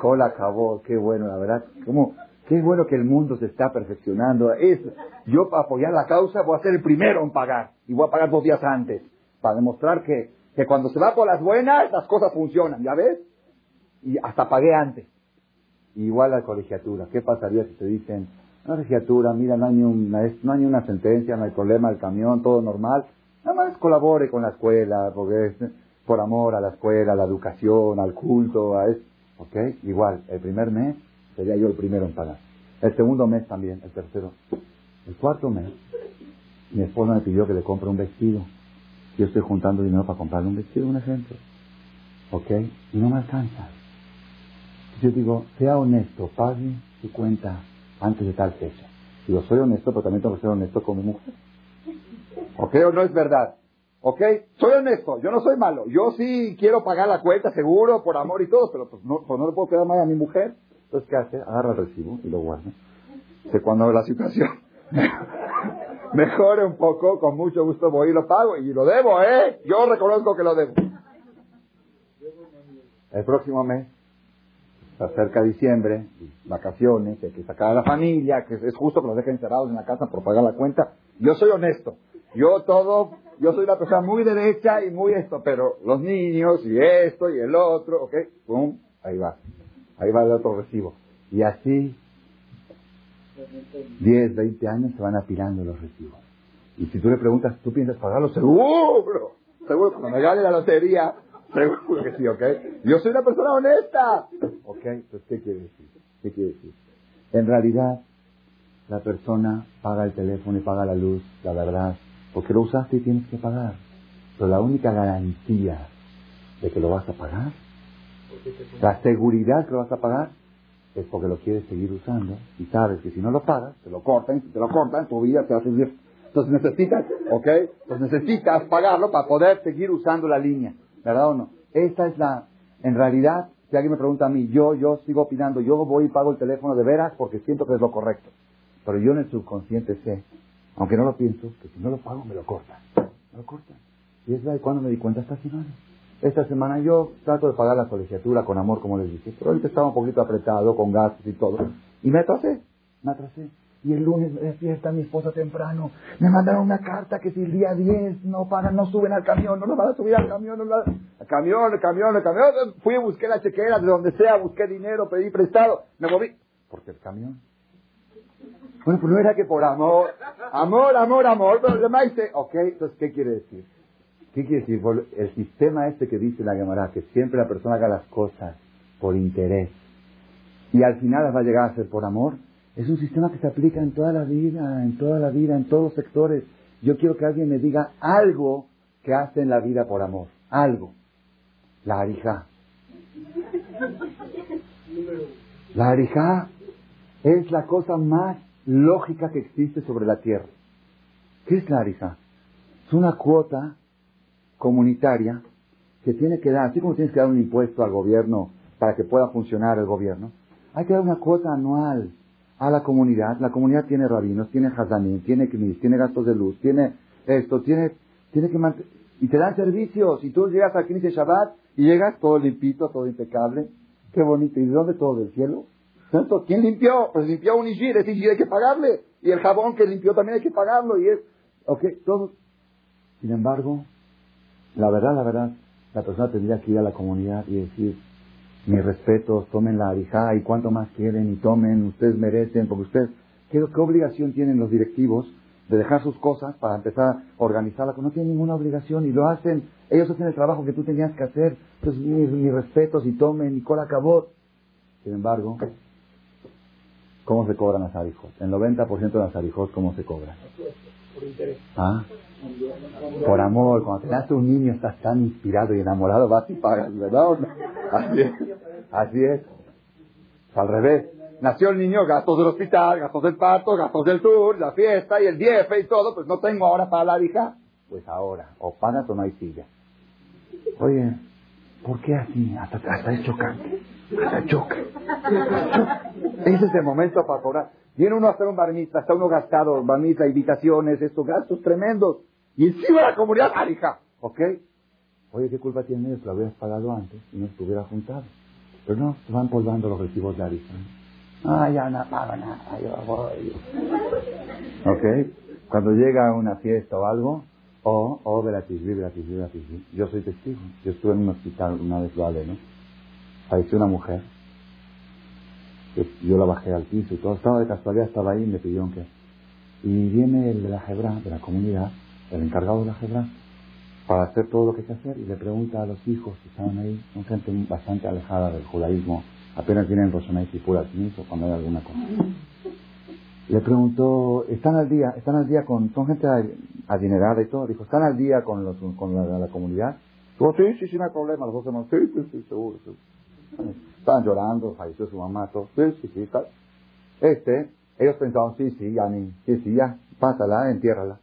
cola acabó, qué bueno, la verdad, como, qué bueno que el mundo se está perfeccionando, es, yo para apoyar la causa voy a ser el primero en pagar, y voy a pagar dos días antes, para demostrar que, que cuando se va por las buenas, las cosas funcionan, ¿ya ves? Y hasta pagué antes. Igual la colegiatura, ¿qué pasaría si te dicen, una legislatura, mira, no hay, una, no hay una sentencia, no hay problema, el camión, todo normal. Nada más colabore con la escuela, porque es por amor a la escuela, a la educación, al culto, a eso. ¿Ok? Igual, el primer mes sería yo el primero en pagar. El segundo mes también, el tercero. El cuarto mes, mi esposa me pidió que le compre un vestido. Yo estoy juntando dinero para comprarle un vestido, un ejemplo. ¿Ok? Y no me alcanza. Yo digo, sea honesto, pague su cuenta antes de tal fecha. Digo, soy honesto, pero también tengo que ser honesto con mi mujer. ¿Ok o no es verdad? ¿Ok? Soy honesto, yo no soy malo. Yo sí quiero pagar la cuenta, seguro, por amor y todo, pero pues no, pues no le puedo quedar mal a mi mujer. Entonces, ¿qué hace? Agarra el recibo y lo guarda. Que cuando la situación mejore un poco, con mucho gusto voy y lo pago. Y lo debo, ¿eh? Yo reconozco que lo debo. El próximo mes se acerca diciembre, vacaciones, hay que sacar a la familia, que es justo que los dejen encerrados en la casa por pagar la cuenta. Yo soy honesto. Yo todo, yo soy una persona muy derecha y muy esto, pero los niños y esto y el otro, ok, pum, ahí va. Ahí va el otro recibo. Y así, 10, 20 años se van apilando los recibos. Y si tú le preguntas, ¿tú piensas pagarlo? Seguro, seguro, cuando me gane la lotería, Seguro que sí, ¿ok? Yo soy una persona honesta. ¿Ok? Entonces, ¿qué quiere decir? ¿Qué quiere decir? En realidad, la persona paga el teléfono y paga la luz, la verdad, porque lo usaste y tienes que pagar. Pero la única garantía de que lo vas a pagar, la seguridad que lo vas a pagar, es porque lo quieres seguir usando y sabes que si no lo pagas, te lo cortan, si te lo cortan, tu vida te va a seguir. Entonces necesitas, ¿ok? Entonces necesitas pagarlo para poder seguir usando la línea. ¿Verdad o no? Esta es la, en realidad, si alguien me pregunta a mí, yo, yo sigo opinando, yo voy y pago el teléfono de veras porque siento que es lo correcto. Pero yo en el subconsciente sé, aunque no lo pienso, que si no lo pago me lo cortan. Me lo cortan. Y es la cuando me di cuenta esta semana. Esta semana yo trato de pagar la colegiatura con amor, como les dije, pero ahorita estaba un poquito apretado con gastos y todo. Y me atrasé, me atrasé. Y el lunes me despierta mi esposa temprano. Me mandaron una carta que si el día 10 no pagan, no suben al camión, no nos van a subir al camión, no al camión, camión, camión. Fui a buscar la chequera de donde sea, busqué dinero, pedí prestado, me moví. Porque el camión. Bueno, pues no era que por amor, amor, amor, amor, pero el dice, ok, entonces, ¿qué quiere decir? ¿Qué decir? El sistema este que dice la Gemara, que siempre la persona haga las cosas por interés y al final las va a llegar a hacer por amor, Es un sistema que se aplica en toda la vida, en toda la vida, en todos los sectores. Yo quiero que alguien me diga algo que hace en la vida por amor. Algo. La arija. La arija es la cosa más lógica que existe sobre la tierra. ¿Qué es la arija? Es una cuota comunitaria que tiene que dar, así como tienes que dar un impuesto al gobierno para que pueda funcionar el gobierno, hay que dar una cuota anual a la comunidad. La comunidad tiene rabinos, tiene hazanim, tiene knis, tiene gastos de luz, tiene esto, tiene, tiene que mantener, y te dan servicios. Y tú llegas al knis de Shabbat y llegas todo limpito, todo impecable. Qué bonito. ¿Y de dónde todo? ¿Del cielo? ¿Quién limpió? Pues limpió un Ishir, ese Ishir hay que pagarle. Y el jabón que limpió también hay que pagarlo. Y es, ok, todo. Sin embargo, la verdad, la verdad, la persona tendría que ir a la comunidad y decir, mis respetos, tomen la arijá y cuánto más quieren y tomen, ustedes merecen, porque ustedes, ¿qué, obligación tienen los directivos de dejar sus cosas para empezar a organizarla? No tienen ninguna obligación y lo hacen, ellos hacen el trabajo que tú tenías que hacer, entonces mis, respetos y tomen y cola acabó. Sin embargo, ¿cómo se cobran las arijos? El 90% de las arijos, ¿cómo se cobran? Por interés. ¿Ah? Por amor, cuando te nace un niño estás tan inspirado y enamorado, vas y pagas, ¿verdad? Así es. Así es. Al revés. Nació el niño, gastos del hospital, gastos del parto, gastos del tour, la fiesta y el diefe y todo, pues no tengo ahora para la hija. Pues ahora, o pagas o no hay silla. Oye, ¿por qué así? Hasta, hasta es chocante. Choca. Ese es el momento para cobrar. Viene uno a hacer un barmita, está uno gastado, barmita, invitaciones, estos gastos tremendos. Y encima la comunidad, hija, ¿ok? Oye, ¿qué culpa tiene ellos? Lo habías pagado antes y no estuviera juntado. Pero no, se van polvando los recibos de Arija. Ah, ya no pago nada, yo voy. ¿Ok? Cuando llega una fiesta o algo, o, oh, oh, velatisbi, velatisbi, velatisbi. Yo soy testigo. Yo estuve en un hospital una vez, vale, ¿no? Falleció una mujer. Yo la bajé al piso y todo. Estaba de casualidad, estaba ahí y me pidieron que... Y viene el de la Hebra, de la comunidad, el encargado de la Hebra, para hacer todo lo que hay que hacer y le pregunta a los hijos que estaban ahí, son gente bastante alejada del judaísmo, apenas tienen Rosonay y Pura cuando hay alguna cosa. Le preguntó, ¿están al día? ¿Están al día con, son gente adinerada y todo? Dijo, ¿están al día con, los, con la, comunidad? Dijo, sí, sí, sí, no hay problema. Los dos hermanos, sí, sí, sí, seguro, seguro. Estaban llorando, falleció su mamá, todo. Sí, sí, sí, tal. Este, ellos pensaban, sí, sí, ya, ni, sí, sí, ya, pásala, entiérrala.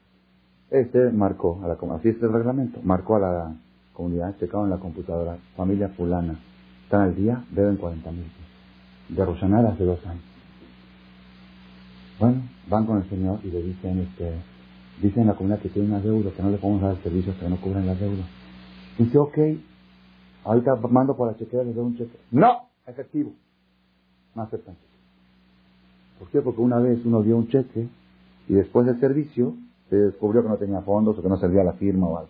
Este marcó, a la, así es el reglamento, marcó a la comunidad, checaron en la computadora, familia fulana, están al día, deben 40 mil De Roshaná hace dos años. Bueno, van con el Señor y le dicen, este, dicen en la comunidad que tiene una deuda, que no le podemos dar el servicio hasta que no cubran la deuda. Dice, ok, ahorita mando por la chequera, le doy un cheque. No, efectivo. No aceptan. ¿Por qué? Porque una vez uno dio un cheque y después del servicio se descubrió que no tenía fondos o que no servía la firma o algo.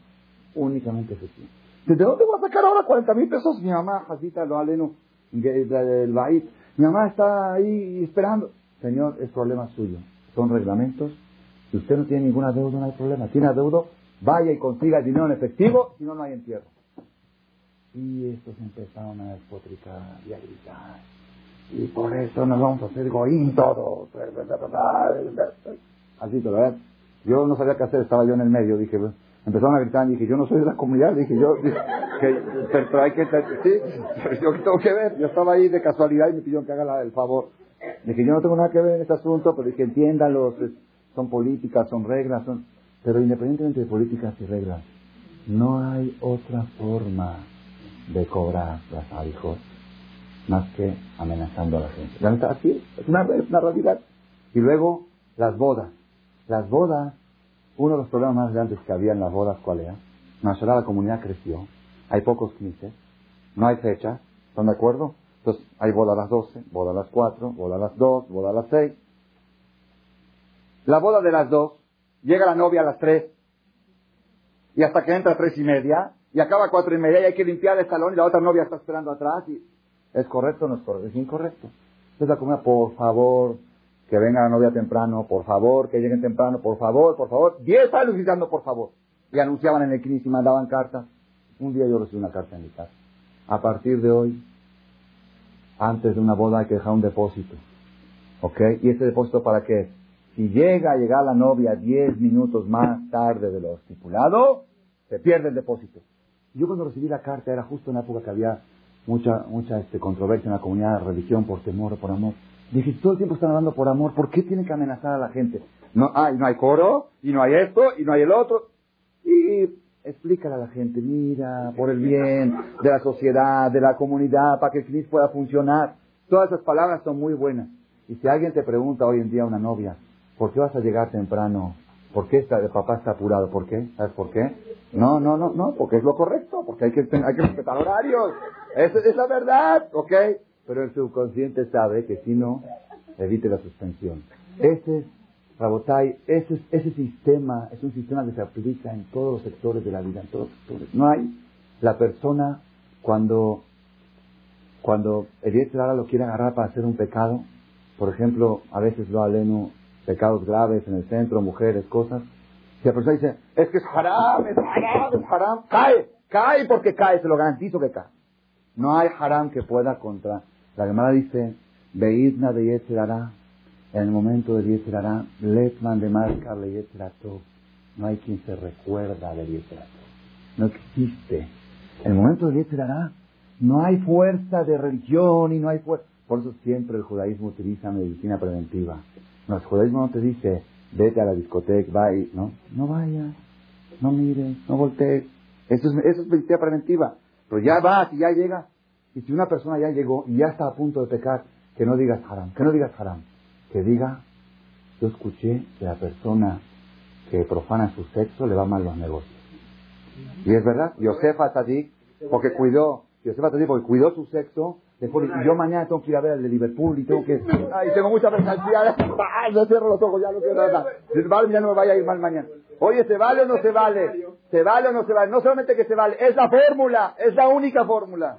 Únicamente efectivo. ¿De dónde voy a sacar ahora 40 mil pesos? Mi mamá, Jacita, lo aleno, del Bahit. Mi mamá está ahí esperando. Señor, es problema suyo. Son reglamentos. Si usted no tiene ninguna deuda, no hay problema. Tiene deuda, vaya y consiga el dinero en efectivo, si no, no hay entierro. Y estos empezaron a despotricar y a gritar. Y por eso nos vamos a hacer goín todos. Así, pero ver yo no sabía qué hacer, estaba yo en el medio, dije, empezaron a gritar dije, yo no soy de la comunidad, dije yo, pero hay que, sí, yo tengo que ver, yo estaba ahí de casualidad y me pidieron que haga el favor. Dije, yo no tengo nada que ver en este asunto, pero dije, entiéndalos, son políticas, son reglas, son, pero independientemente de políticas y reglas, no hay otra forma de cobrar las hijos más que amenazando a la gente. Así es una, es una realidad. Y luego, las bodas. Las bodas, uno de los problemas más grandes que había en las bodas, ¿cuál era? la comunidad creció, hay pocos quince, no hay fecha, ¿están de acuerdo? Entonces, hay boda a las doce, boda a las cuatro, boda a las dos, boda a las seis. La boda de las dos, llega la novia a las tres, y hasta que entra a tres y media, y acaba cuatro y media, y hay que limpiar el salón, y la otra novia está esperando atrás, y ¿es correcto o no es correcto? Es incorrecto. Entonces la comunidad, por favor, que venga la novia temprano, por favor, que lleguen temprano, por favor, por favor. Diez años gritando, por favor. Y anunciaban en el CNIS y mandaban cartas. Un día yo recibí una carta en mi casa. A partir de hoy, antes de una boda hay que dejar un depósito. ¿Ok? ¿Y ese depósito para qué? Si llega a llegar la novia 10 minutos más tarde de lo estipulado, se pierde el depósito. Yo cuando recibí la carta era justo en la época que había mucha, mucha este, controversia en la comunidad de religión por temor o por amor. Dije, todo el tiempo están hablando por amor, ¿por qué tienen que amenazar a la gente? No, hay, no hay coro, y no hay esto, y no hay el otro. Y explícale a la gente, mira, por el bien de la sociedad, de la comunidad, para que el CNIS pueda funcionar. Todas esas palabras son muy buenas. Y si alguien te pregunta hoy en día una novia, ¿por qué vas a llegar temprano? ¿Por qué está, el papá está apurado? ¿Por qué? ¿Sabes por qué? No, no, no, no, porque es lo correcto, porque hay que, hay que respetar horarios. Es, es la verdad, ¿ok? Pero el subconsciente sabe que si no, evite la suspensión. Ese es, Rabotai, ese, ese sistema es un sistema que se aplica en todos los sectores de la vida, en todos los sectores. No hay la persona cuando, cuando el lo quiere agarrar para hacer un pecado, por ejemplo, a veces lo aleno pecados graves en el centro, mujeres, cosas. Si la persona dice, es que es haram, es haram, es haram, cae, cae porque cae, se lo garantizo que cae. No hay haram que pueda contra. La Gemara dice, Beidna de Yetzerara, en el momento de Yetzerara, Letman de Marca de Yetzerato. No hay quien se recuerda de Yetzerato. No existe. En el momento de Yetzerara, no hay fuerza de religión y no hay fuerza. Por eso siempre el judaísmo utiliza medicina preventiva. No, el judaísmo no te dice, vete a la discoteca, vaya, no, no vayas, no mires, no voltees. Eso es, eso es medicina preventiva. Pero ya vas y ya llega. Y si una persona ya llegó y ya está a punto de pecar, que no digas haram, que no digas haram. Que diga, yo escuché que la persona que profana su sexo le va mal los negocios. Y es verdad, Yosefa Tadik, porque cuidó, Yosefa Tadik porque cuidó su sexo, y yo mañana tengo que ir a ver al de Liverpool y tengo que... Ay, tengo mucha. Ay, no cierro los ojos, ya no quiero nada. Vale, ya no me vaya a ir mal mañana. Oye, ¿se vale o no se vale? ¿Se vale o no se vale? No solamente que se vale, es la fórmula, es la única fórmula.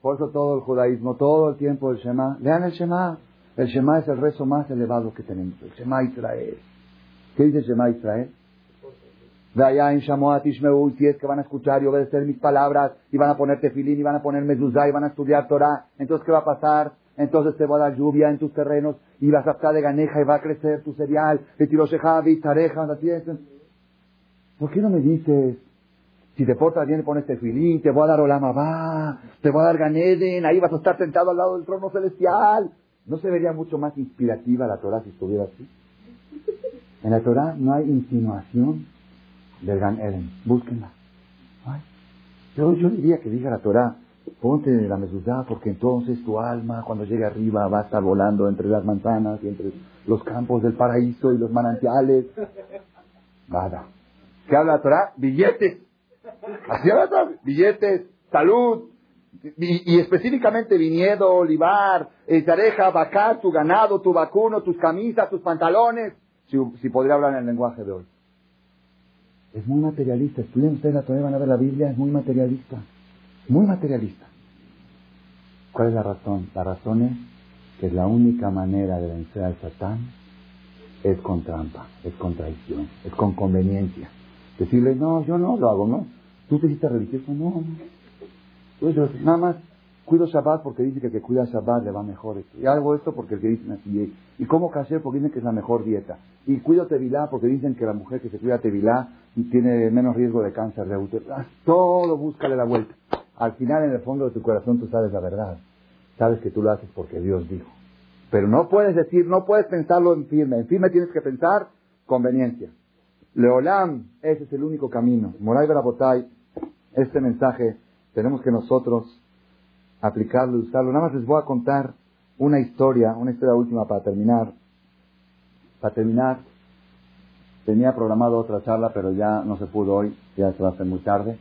Por eso todo el judaísmo, todo el tiempo el Shema. Lean el Shema. El Shema es el rezo más elevado que tenemos. El Shema Israel. ¿Qué dice el Shema Israel? Allá en Shamoat Ishmeu, si es que van a escuchar y obedecer mis palabras, y van a poner tefilín, y van a poner mezuzá, y van a estudiar Torah, entonces ¿qué va a pasar? Entonces te va a dar lluvia en tus terrenos, y vas a estar de ganeja, y va a crecer tu cereal, y tiroshejavi, tareja, ¿Por qué no me dices, si te portas bien pones tefilín, te voy a dar olama va, te voy a dar ganeden, ahí vas a estar sentado al lado del trono celestial? ¿No se vería mucho más inspirativa la Torah si estuviera así? En la Torah no hay insinuación del Gan Eden. Búsquenla. Yo, diría que diga la Torah, ponte la mezuzá porque entonces tu alma cuando llegue arriba va a estar volando entre las manzanas y entre los campos del paraíso y los manantiales. Nada. ¿Qué habla la Torah? Billetes. Así habla Billetes, salud, y, específicamente viñedo, olivar, eh, tareja, vaca, tu ganado, tu vacuno, tus camisas, tus pantalones. Si podría hablar en el lenguaje de hoy. Es muy materialista. Estudien ustedes la Torah, van a ver la Biblia, es muy materialista. Muy materialista. ¿Cuál es la razón? La razón es que la única manera de vencer al Satán es con trampa, es con traición, es con conveniencia. Decirle, no, yo no lo hago, ¿no? ¿Tú te hiciste religioso? No, no. nada más Cuido Shabbat porque dice que el que cuida Shabbat le va mejor. Y hago esto porque el que dicen así. Y como kasher porque dicen que es la mejor dieta. Y cuido Tevilá porque dicen que la mujer que se cuida Tevilá tiene menos riesgo de cáncer de útero. Ah, todo búscale la vuelta. Al final, en el fondo de tu corazón, tú sabes la verdad. Sabes que tú lo haces porque Dios dijo. Pero no puedes decir, no puedes pensarlo en firme. En firme tienes que pensar conveniencia. Leolam, ese es el único camino. Moray Berabotay, este mensaje tenemos que nosotros aplicarlo y usarlo. Nada más les voy a contar una historia, una historia última para terminar. Para terminar, tenía programado otra charla, pero ya no se pudo hoy, ya se va a hacer muy tarde.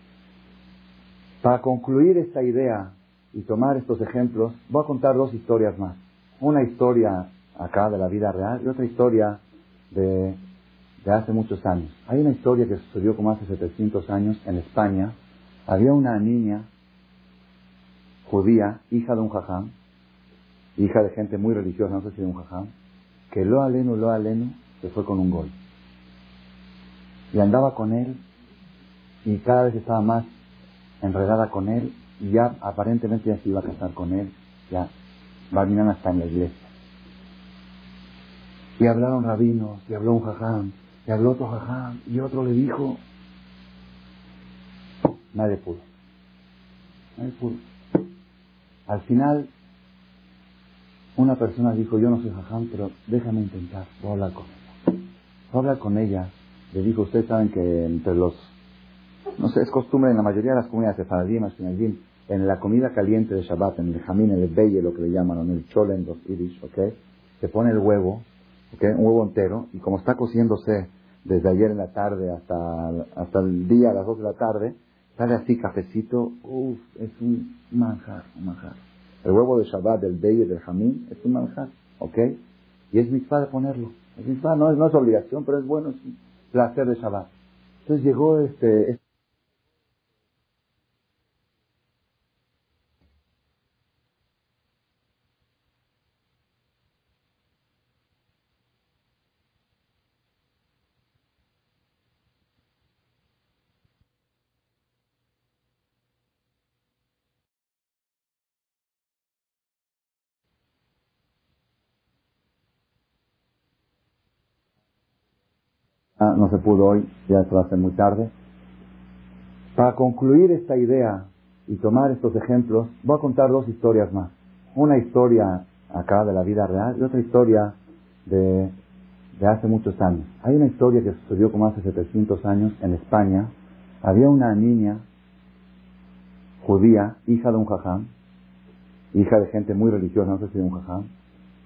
Para concluir esta idea y tomar estos ejemplos, voy a contar dos historias más. Una historia acá de la vida real y otra historia de, de hace muchos años. Hay una historia que sucedió como hace 700 años en España. Había una niña judía, hija de un jajam, hija de gente muy religiosa, no sé si de un jajam, que lo aleno, lo aleno, se fue con un gol. Y andaba con él y cada vez estaba más enredada con él y ya aparentemente ya se iba a casar con él, ya a hasta en la iglesia. Y hablaron rabinos, y habló un jajam, y habló otro jajam, y otro le dijo, nadie pudo. Nadie pudo. Al final, una persona dijo, yo no soy jajam, pero déjame intentar, voy a hablar con ella. Voy a hablar con ella. Le dijo, ustedes saben que entre los, no sé, es costumbre en la mayoría de las comunidades de Faradim, en la comida caliente de Shabbat, en el jamín, en el belle, lo que le llaman, en el chole, en los irish, ¿ok? Se pone el huevo, ¿ok? Un huevo entero, y como está cociéndose desde ayer en la tarde hasta, hasta el día a las dos de la tarde, sale así cafecito, uff, es un manjar, un manjar. El huevo de Shabbat, del belle, del jamín, es un manjar, ¿ok? Y es mitzvah de ponerlo. Es mitzvah, no es, no es obligación, pero es bueno, es un placer de Shabbat. Entonces llegó este, Ah, no se pudo hoy, ya se va a muy tarde. Para concluir esta idea y tomar estos ejemplos, voy a contar dos historias más. Una historia acá de la vida real y otra historia de, hace muchos años. Hay una historia que sucedió como hace 700 años en España. Había una niña judía, hija de un jajam, hija de gente muy religiosa, no sé si de un jajam,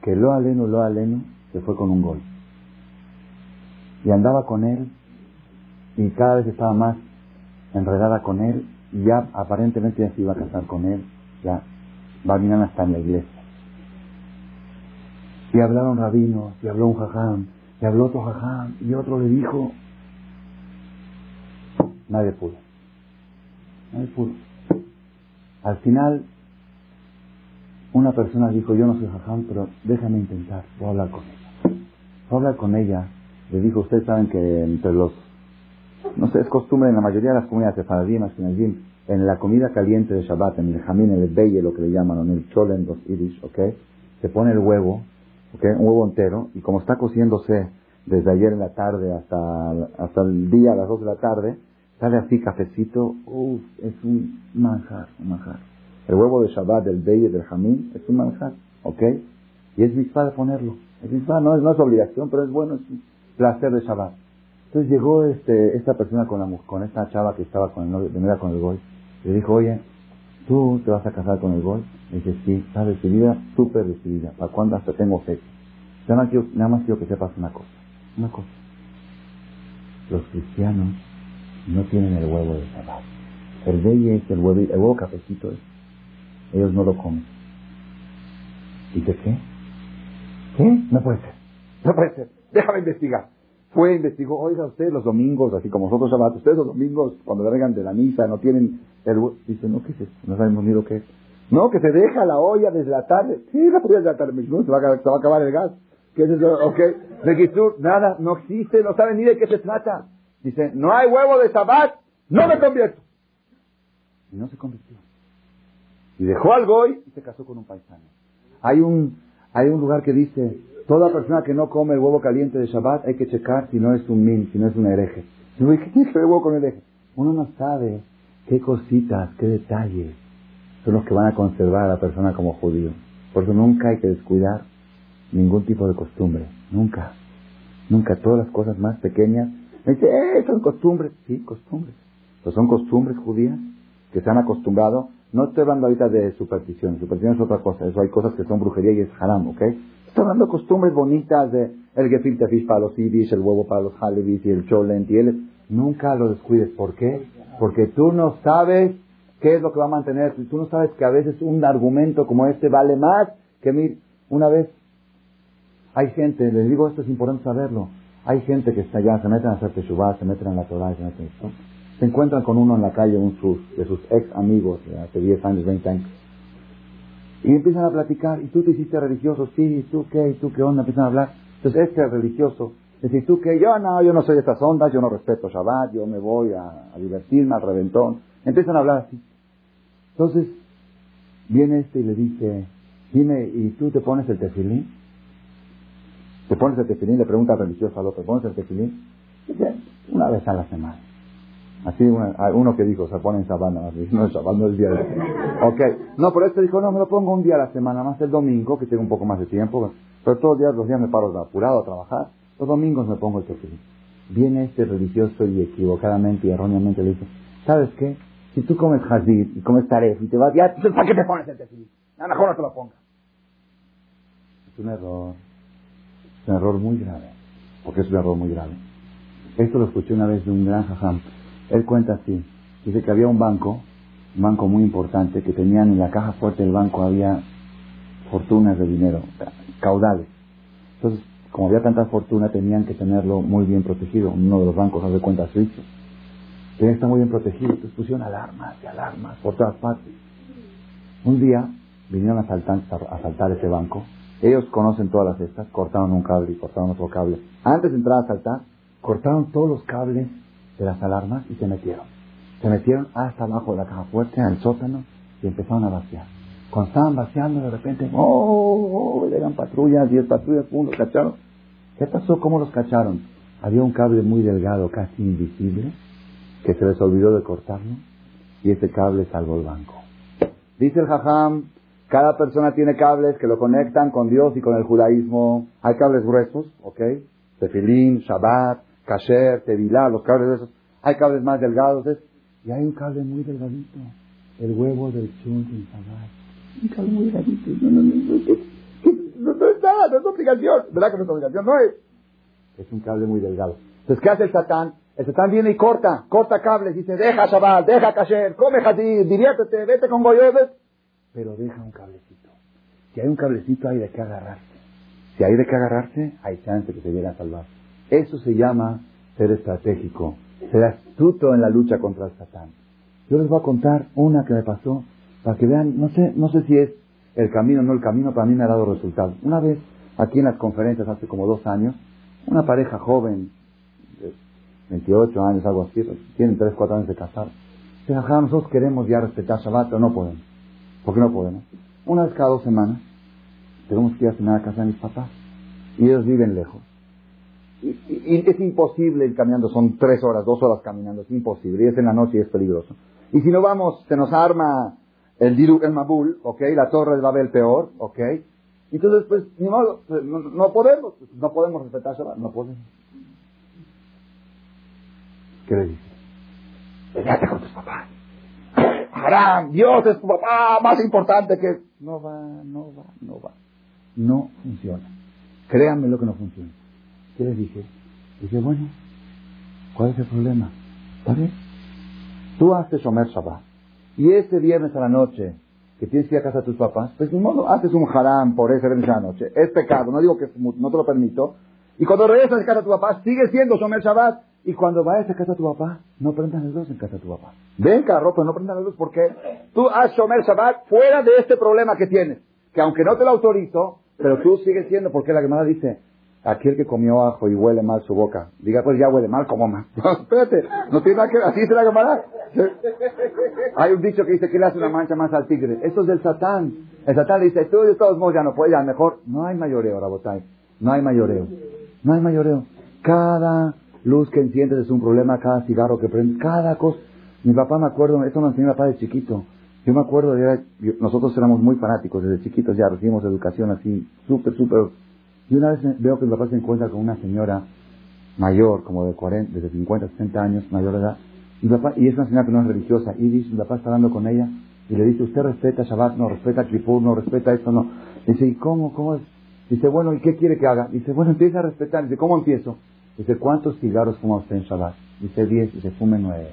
que lo aleno, lo aleno, se fue con un gol y andaba con él y cada vez estaba más enredada con él y ya aparentemente ya se iba a casar con él, ya a hasta en la iglesia. Y hablaron rabinos, y habló un jajam, y habló otro jajam, y otro le dijo, nadie pudo, nadie pudo. Al final, una persona dijo, yo no soy jajam, pero déjame intentar, voy a hablar con ella. Voy a hablar con ella le dijo, ustedes saben que entre los, no sé, es costumbre en la mayoría de las comunidades de Faradim, en la comida caliente de Shabbat, en el jamín, en el belle, lo que le llaman, en el chole, en los irish, ¿ok? Se pone el huevo, ¿ok? Un huevo entero, y como está cociéndose desde ayer en la tarde hasta, hasta el día a las dos de la tarde, sale así cafecito, uff, es un manjar, un manjar. El huevo de Shabbat, del belle, del jamín, es un manjar, ¿ok? Y es mitzvah de ponerlo. Es mitzvah, no no es obligación, pero es bueno, es placer de Shabbat. Entonces llegó este, esta persona con, la, con esta chava que estaba con el novio, venía con el gol. Le dijo, oye, ¿tú te vas a casar con el gol? Le dice, sí, está decidida, súper decidida. ¿Para cuándo hasta tengo fecha? Nada más, quiero, nada más quiero que sepas una cosa. Una cosa. Los cristianos no tienen el huevo de Shabbat. El de es el huevo, el huevo cafecito es. Ellos no lo comen. ¿Dice qué? ¿Qué? No puede ser. No puede ser déjame investigar. Fue, investigó, oiga, ustedes los domingos, así como nosotros Shabbat, ustedes los domingos, cuando vengan de la misa, no tienen el... Dice, no, ¿qué es esto? No sabemos ni lo que es. No, que se deja la olla desde la tarde. Sí, la podía la tarde. No, se va, a, se va a acabar el gas. ¿Qué es eso? Ok. Registur, nada, no existe, no saben ni de qué se trata. Dice, no hay huevo de Shabbat, no me convierto. Y no se convirtió. Y dejó al goy y se casó con un paisano. Hay un, hay un lugar que dice, Toda persona que no come el huevo caliente de Shabbat hay que checar si no es un min, si no es un hereje. ¿Qué tiene que ver huevo con hereje? Uno no sabe qué cositas, qué detalles son los que van a conservar a la persona como judío. Por eso nunca hay que descuidar ningún tipo de costumbre. Nunca. Nunca. Todas las cosas más pequeñas. Me dice, eh, son costumbres. Sí, costumbres. Pues son costumbres judías que se han acostumbrado. No estoy hablando ahorita de superstición. Superstición es otra cosa. Eso hay cosas que son brujería y es haram, ¿ok? Está de costumbres bonitas de el gefilte fish para los ibis, el huevo para los halibis y el cholent y él. Nunca lo descuides. ¿Por qué? Porque tú no sabes qué es lo que va a mantener. Tú no sabes que a veces un argumento como este vale más que mil. Una vez hay gente, les digo esto es importante saberlo. Hay gente que está allá, se meten a hacer teshuvah, se meten en la Torah, se meten esto. Se encuentran con uno en la calle, un de sus ex amigos de hace 10 años, 20 años y empiezan a platicar, ¿y tú te hiciste religioso? Sí, ¿y tú qué? ¿Y tú qué onda? Empiezan a hablar. Entonces este religioso, ¿y tú qué? Yo no, yo no soy de estas ondas, yo no respeto Shabbat, yo me voy a, divertirme al reventón. Empiezan a hablar así. Entonces, viene este y le dice, dime, ¿y tú te pones el tefilín? ¿Te pones el tefilín? Le pregunta al religioso al otro, ¿te pones el tefilín? Dice, una vez a la semana. Así uno que dijo, se pone en sabana, no sabana, es día de Ok, no, pero este dijo, no, me lo pongo un día a la semana, más el domingo, que tengo un poco más de tiempo, pero todos los días, los días me paro apurado a trabajar, los domingos me pongo el tefilín. Viene este religioso y equivocadamente y erróneamente le dice, ¿sabes qué? Si tú comes jazid y comes taref y te vas, ya, ¿para qué te pones el tefilín? A mejor no te lo pongas. Es un error. Es un error muy grave. Porque es un error muy grave. Esto lo escuché una vez de un gran jajam. Él cuenta así. Dice que había un banco, un banco muy importante, que tenían en la caja fuerte del banco había fortunas de dinero, caudales. Entonces, como había tanta fortuna, tenían que tenerlo muy bien protegido. Uno de los bancos, de cuenta, suizo. Tenía que estar muy bien protegido. Entonces pusieron alarmas y alarmas por todas partes. Un día vinieron a asaltar, a asaltar ese banco. Ellos conocen todas las estas, cortaron un cable y cortaron otro cable. Antes de entrar a asaltar, cortaron todos los cables de las alarmas y se metieron. Se metieron hasta abajo de la caja fuerte, al sótano, y empezaron a vaciar. Cuando estaban vaciando, de repente, ¡oh! oh llegan patrullas, diez patrullas, pum, los cacharon. ¿Qué pasó? ¿Cómo los cacharon? Había un cable muy delgado, casi invisible, que se les olvidó de cortarlo, y ese cable salvó el banco. Dice el jajam, cada persona tiene cables que lo conectan con Dios y con el judaísmo. Hay cables gruesos, ¿ok? Tefilín, Shabbat, Kasher, Tevilá, los cables de esos. Hay cables más delgados, y hay un cable muy delgadito, el huevo del chun sin Shabbat. Un cable muy delgadito. No, no, no, no, no es nada, no es obligación. ¿Verdad que no es obligación? No es. Es un cable muy delgado. Entonces, ¿qué hace el Satán? El Satán viene y corta, corta cables, dice, deja Shabbat, deja Kasher, come Hadid, diviértete, vete con Goyobes, pero deja un cablecito. Si hay un cablecito, hay de qué agarrarse. Si hay de qué agarrarse, hay chance que se llegue a salvar. Eso se llama ser estratégico, ser astuto en la lucha contra el Satán. Yo les voy a contar una que me pasó para que vean, no sé, no sé si es el camino, no el camino, para mí me ha dado resultados. Una vez, aquí en las conferencias, hace como dos años, una pareja joven, de 28 años, algo así, tienen 3, 4 años de casar. Dice, nosotros queremos ya respetar Shabbat, pero no podemos. ¿Por qué no podemos? Una vez cada dos semanas, tenemos que ir a cenar a casa de mis papás. Y ellos viven lejos. Y, es imposible ir caminando, son tres horas, dos horas caminando, es imposible. Y es en la noche y es peligroso. Y si no vamos, se nos arma el Diru, el Mabul, ¿ok? La torre de Babel peor, ¿ok? Entonces, pues, ni modo, pues, no, podemos, pues, no podemos respetar Shabbat, no podemos. ¿Qué le dices? Vete con tus papás. Haram, Dios es tu papá más importante que... No va, no va, no va. No funciona. Créanme lo que no funciona. ¿Qué le dije? Dije, bueno, ¿cuál es el problema? ¿Vale? Tú haces Shomer Shabbat y este viernes a la noche, que tienes que ir a casa de tus papás, pues ni modo, haces un haram por ese viernes a la noche. Es pecado, no digo que no te lo permito. Y cuando regresas a casa de tu papá, sigue siendo Shomer Shabbat. Y cuando vayas a casa de tu papá, no prendas las luz en casa de tu papá. Ven carro, pero no prendas las luz porque tú has Shomer Shabbat fuera de este problema que tienes. Que aunque no te lo autorizo, pero tú sigues siendo, porque la Gemara dice, aquel que comió ajo y huele mal su boca, diga pues ya huele mal, como más. No, espérate, no tiene nada que así se la llamará. Hay un dicho que dice que le hace una mancha más al tigre. Eso es del Satán. El Satán dice, tú de todos modos ya no puedes, ya mejor. No hay mayoreo, Rabotay. No hay mayoreo. No hay mayoreo. Cada luz que enciendes es un problema, cada cigarro que prendes, cada cosa. Mi papá me acuerdo, esto me enseñó mi papá de chiquito. Yo me acuerdo, de, nosotros éramos muy fanáticos, desde chiquitos ya recibimos educación así, súper, súper y una vez veo que mi papá se encuentra con una señora mayor, como de 40, desde 50, 60 años, mayor de edad, y, papá, y es una señora que no es religiosa, y dice, mi papá está hablando con ella, y le dice, usted respeta Shabbat, no, respeta Kippur, no, respeta esto, no. Dice, ¿y cómo, cómo es? Dice, bueno, ¿y qué quiere que haga? Dice, bueno, empieza a respetar. Dice, ¿cómo empiezo? Dice, ¿cuántos cigarros fuma usted en Shabbat? Dice, 10, dice, fume 9.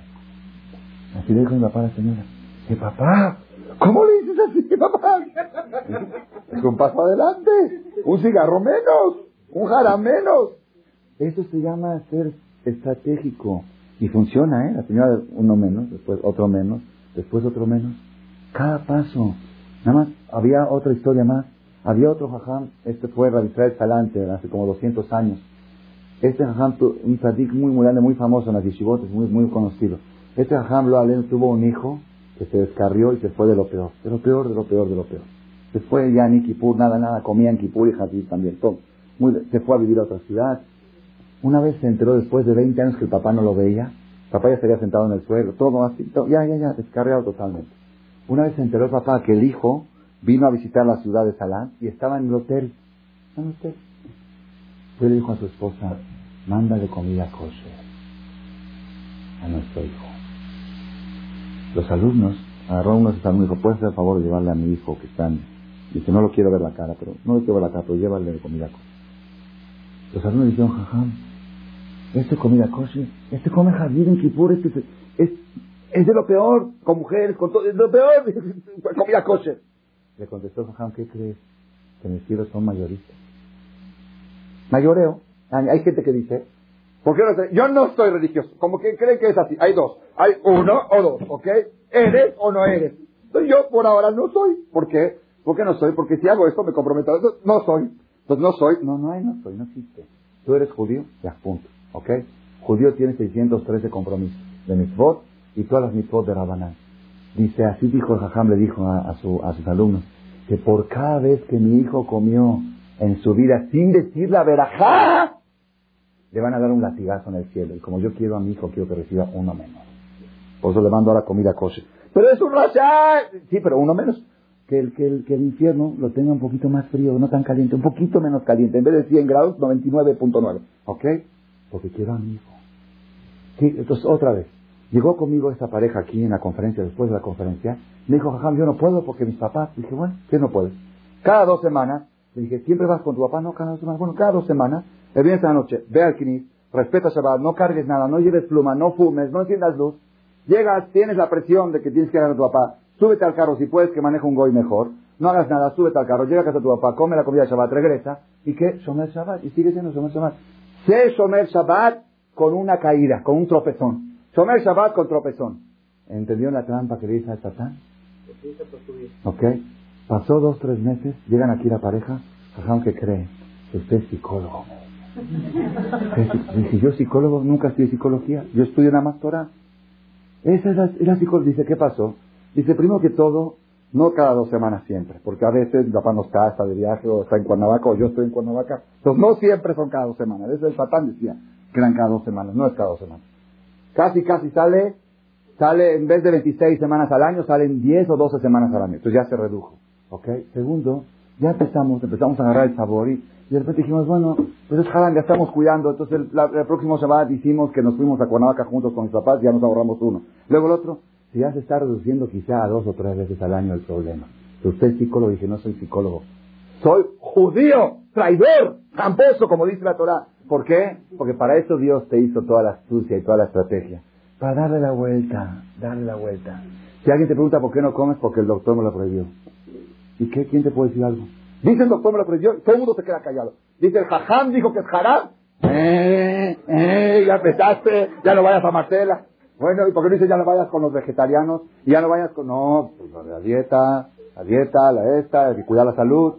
Así le dijo mi papá a la señora. Dice, papá, ¿cómo le dices así, papá? Es un paso adelante un cigarro menos, un jara menos. Eso se llama ser estratégico. Y funciona, ¿eh? La señora uno menos, después otro menos, después otro menos. Cada paso. Nada más, había otra historia más. Había otro jajam, este fue Rabisrael Salante, hace como 200 años. Este jajam, un tzadik muy, muy grande, muy famoso en las yeshivotes, muy, muy conocido. Este jajam, lo tuvo un hijo que se descarrió y se fue de lo peor, de lo peor, de lo peor, de lo peor. Después ya ni Kipur, nada, nada, comían Kipur y Hadid también, todo. se fue a vivir a otra ciudad. Una vez se enteró después de 20 años que el papá no lo veía. Papá ya se había sentado en el suelo, todo así, ya, ya, ya, descarriado totalmente. Una vez se enteró el papá que el hijo vino a visitar la ciudad de Salán y estaba en el hotel. En el hotel. Fue le dijo a su esposa, mándale comida kosher a nuestro hijo. Los alumnos, agarró uno de sus alumnos y dijo, ¿puedes hacer el favor de llevarle a mi hijo que está en... Dice, no lo quiero ver la cara, pero no lo quiero ver la cara, pero llévale comida kosher. Los alumnos dijeron, jajam, este comida kosher, este come jardín en Kipur, este es, es, de lo peor, con mujeres, con todo, es lo peor, comida kosher. Le contestó jajam, ¿qué crees? Que mis hijos son mayoristas. Mayoreo. Hay gente que dice, ¿por qué no? Yo no soy religioso. Como que creen que es así. Hay dos. Hay uno o dos, ¿ok? ¿Eres o no eres? Entonces yo por ahora no soy. ¿Por qué? ¿Por qué no soy? Porque si hago esto me comprometo. no soy. Entonces no soy. No, no hay, no soy, no existe. Tú eres judío, ya, punto. ¿Ok? Judío tiene 613 compromisos de mitzvot y todas las mitzvot de Rabanán. Dice, así dijo el Jajam, le dijo a sus alumnos, que por cada vez que mi hijo comió en su vida sin decir la verajá, le van a dar un latigazo en el cielo. Y como yo quiero a mi hijo, quiero que reciba uno menos. Por eso le mando ahora comida kosher. Pero es un rasha. Sí, pero uno menos. Que el, que, el, que el infierno lo tenga un poquito más frío, no tan caliente, un poquito menos caliente. En vez de 100 grados, 99.9. ¿Ok? Porque quiero a mi hijo. Sí, entonces, otra vez. Llegó conmigo esta pareja aquí en la conferencia, después de la conferencia. Me dijo, jajam, yo no puedo porque mis papás. Dije, bueno, ¿qué no puedes? Cada dos semanas le dije, ¿siempre vas con tu papá? No, cada dos semanas. Bueno, cada dos semanas, el viernes de la noche, ve al Knis, respeta Shabbat, no cargues nada, no lleves pluma, no fumes, no enciendas luz. Llegas, tienes la presión de que tienes que ir a tu papá. Súbete al carro si puedes que maneje un goy mejor. No hagas nada, súbete al carro, llega a casa de tu papá, come la comida de Shabbat, regresa. ¿Y qué? Shomer Shabbat. Y sigue siendo Shomer Shabbat. Sé Shomer Shabbat con una caída, con un tropezón. Shomer Shabbat con tropezón. ¿Entendió la trampa que le dice a Satán? Ok. Pasó dos, tres meses, llegan aquí la pareja, Jajam, ¿qué cree? Usted es psicólogo. Dice, yo psicólogo, nunca estudié psicología, yo estudio nada más Torah. Esa es la, psicóloga. Dice, ¿qué pasó? Dice, primero que todo, no cada dos semanas siempre, porque a veces papá nos casa de viaje o está en Cuernavaca o yo estoy en Cuernavaca. Entonces no siempre son cada dos semanas. Eso el Satán decía que eran cada dos semanas, no es cada dos semanas. Casi, casi sale, sale en vez de 26 semanas al año, salen 10 o 12 semanas al año. Entonces ya se redujo. ¿Ok? Segundo, ya empezamos, empezamos a agarrar el sabor y, de repente dijimos, bueno, pues es ya estamos cuidando. Entonces el, próximo Shabbat hicimos que nos fuimos a Cuernavaca juntos con mis papás y ya nos ahorramos uno. Luego el otro, si ya se está reduciendo quizá a dos o tres veces al año el problema. Pero usted es psicólogo, dije, no soy psicólogo. Soy judío, traidor, tramposo, como dice la Torah. ¿Por qué? Porque para eso Dios te hizo toda la astucia y toda la estrategia. Para darle la vuelta, darle la vuelta. Si alguien te pregunta por qué no comes, porque el doctor me lo prohibió. ¿Y qué? ¿Quién te puede decir algo? Dice el doctor me lo prohibió, todo el mundo se queda callado. Dice el jajam dijo que es haram. Eh, eh, ya empezaste, ya no vayas a Marcela. Bueno, ¿y por qué no dice ya no vayas con los vegetarianos? Y ya no vayas con, no, pues la dieta, la dieta, la esta, hay que cuidar la salud.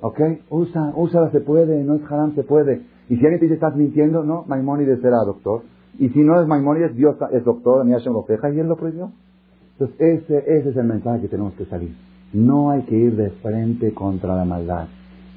¿Ok? Usa, úsala, se puede, no es haram, se puede. Y si alguien te dice estás mintiendo, no, Maimónides era doctor. Y si no es Maimónides, Dios es doctor, ni Hashem lo y él lo prohibió. Entonces, ese, ese es el mensaje que tenemos que salir. No hay que ir de frente contra la maldad.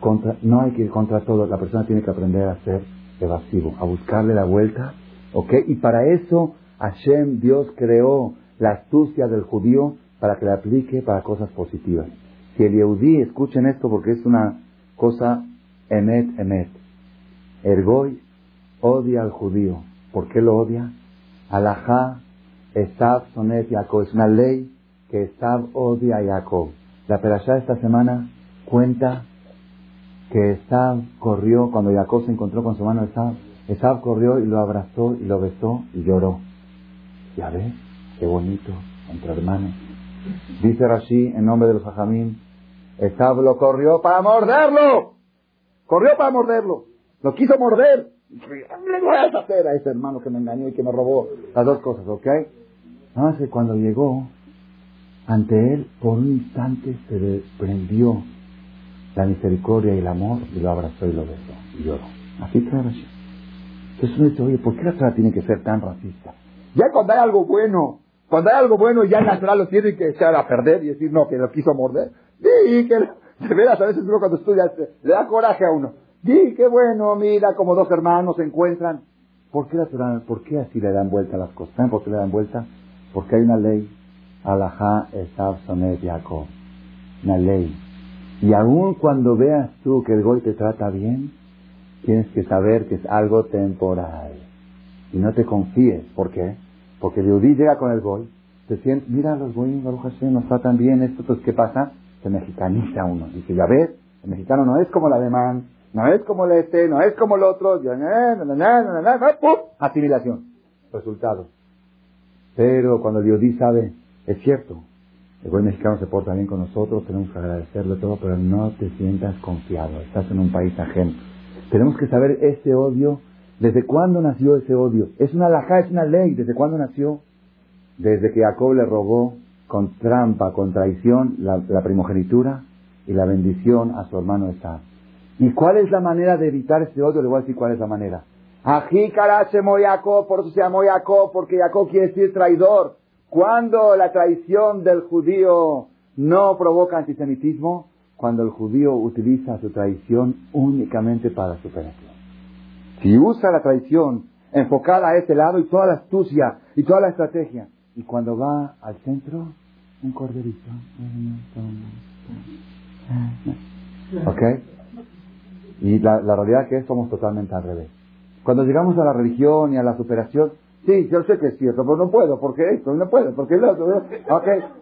Contra, no hay que ir contra todo. La persona tiene que aprender a ser evasivo, a buscarle la vuelta. ¿Ok? Y para eso Hashem, Dios creó la astucia del judío para que la aplique para cosas positivas. Si el Yehudí, escuchen esto porque es una cosa emet, emet. Ergoy odia al judío. ¿Por qué lo odia? Alajá, Estab, Sonet, Jacob. Es una ley que Estab odia a Jacob. La perashá esta semana cuenta que Esab corrió, cuando Jacob se encontró con su mano Esab, Esab corrió y lo abrazó y lo besó y lloró. Ya ves, qué bonito, entre hermanos. Dice Rashi en nombre de los hajamim, Esab lo corrió para morderlo. Corrió para morderlo. Lo quiso morder. Le voy a hacer a ese hermano que me engañó y que me robó las dos cosas, ¿ok? No sé, cuando llegó, ante él, por un instante se desprendió la misericordia y el amor y lo abrazó y lo besó y lloró. Así trae Entonces uno dice, oye, ¿por qué la Torah tiene que ser tan racista? Ya cuando hay algo bueno, cuando hay algo bueno ya natural lo tiene que echar a perder y decir, no, que lo quiso morder. Sí, que de veras a veces uno cuando estudia le da coraje a uno. Sí, qué bueno, mira, como dos hermanos se encuentran. ¿Por qué, la ¿Por qué así le dan vuelta las cosas? ¿Saben por qué le dan vuelta? Porque hay una ley. Alajá Esav Sonet Jacob. Una ley. Y aun cuando veas tú que el gol te trata bien, tienes que saber que es algo temporal. Y no te confíes. ¿Por qué? Porque Yudí llega con el gol, te siente, mira, los goyim, nos tratan bien, esto, entonces, ¿qué pasa? Se mexicaniza uno. Dice, ya ves, el mexicano no es como el alemán, no es como el este, no es como el otro, asimilación. Resultado. Pero cuando Yudí sabe, es cierto, el buen mexicano se porta bien con nosotros, tenemos que agradecerle todo, pero no te sientas confiado, estás en un país ajeno. Tenemos que saber ese odio ¿Desde cuándo nació ese odio? Es una laja, es una ley. ¿Desde cuándo nació? Desde que Jacob le robó con trampa, con traición, la, primogenitura y la bendición a su hermano Esab. ¿Y cuál es la manera de evitar ese odio? Le voy a decir cuál es la manera. Ají se Jacob, por eso se llamó Jacob, porque Jacob quiere decir traidor. Cuando la traición del judío no provoca antisemitismo, cuando el judío utiliza su traición únicamente para superación. Si usa la traición enfocada a ese lado y toda la astucia y toda la estrategia, y cuando va al centro, un corderito. ¿Ok? Y la, la realidad que es, somos totalmente al revés. Cuando llegamos a la religión y a la superación, Sí, yo sé que es cierto, pero no puedo, porque esto, no puedo, porque el otro,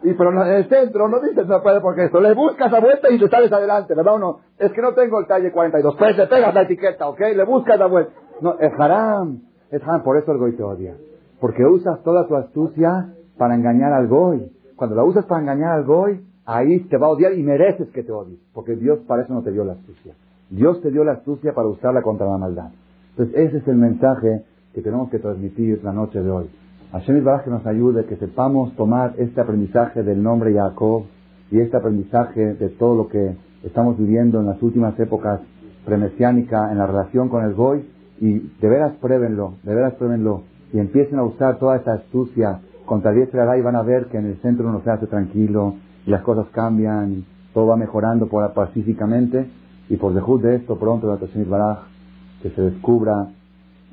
y pero en el centro no dices no puedo porque esto, le buscas a vuelta y te sales adelante, ¿verdad o Es que no tengo el talle 42, pues te pegas la etiqueta, ok, le buscas a vuelta. No, es haram, es haram, por eso el goy te odia, porque usas toda tu astucia para engañar al goy. Cuando la usas para engañar al goy, ahí te va a odiar y mereces que te odie, porque Dios para eso no te dio la astucia. Dios te dio la astucia para usarla contra la maldad. Entonces ese es el mensaje que tenemos que transmitir la noche de hoy. Hashem Baraj que nos ayude, que sepamos tomar este aprendizaje del nombre Jacob y este aprendizaje de todo lo que estamos viviendo en las últimas épocas premesiánica en la relación con el Goy. Y de veras pruébenlo, de veras pruébenlo. Y empiecen a usar toda esta astucia contra el y van a ver que en el centro uno se hace tranquilo y las cosas cambian y todo va mejorando pacíficamente. Y por dejud de esto pronto la Baraj que se descubra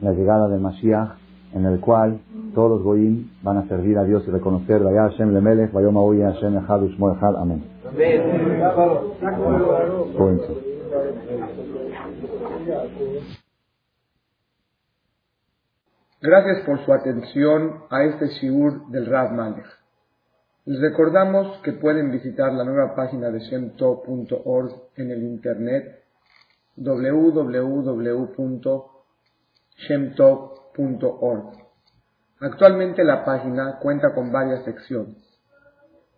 la llegada del Mashiach, en el cual todos los goyim van a servir a Dios y reconocer, vaya Hashem lemelech, vaya Hashem echad ushmo echad, amén. Gracias por su atención a este shiur del Rad Malech. Les recordamos que pueden visitar la nueva página de shemto.org en el internet www shemtov.org. Actualmente la página cuenta con varias secciones.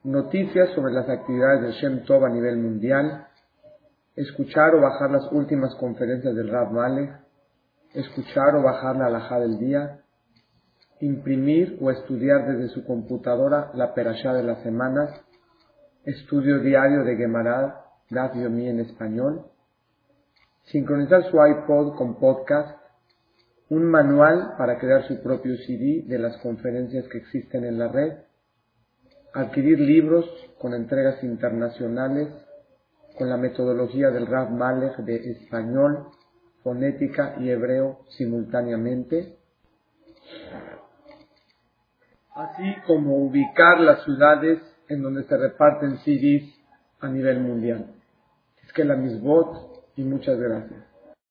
Noticias sobre las actividades del Shem a nivel mundial, escuchar o bajar las últimas conferencias del Rab Malek, escuchar o bajar la alhaja del día, imprimir o estudiar desde su computadora la perashá de las semanas, estudio diario de Gemara, Daf en español, sincronizar su iPod con podcast, un manual para crear su propio CD de las conferencias que existen en la red, adquirir libros con entregas internacionales con la metodología del Rav Malek de español, fonética y hebreo simultáneamente, así como ubicar las ciudades en donde se reparten CDs a nivel mundial. Es que la misbot y muchas gracias.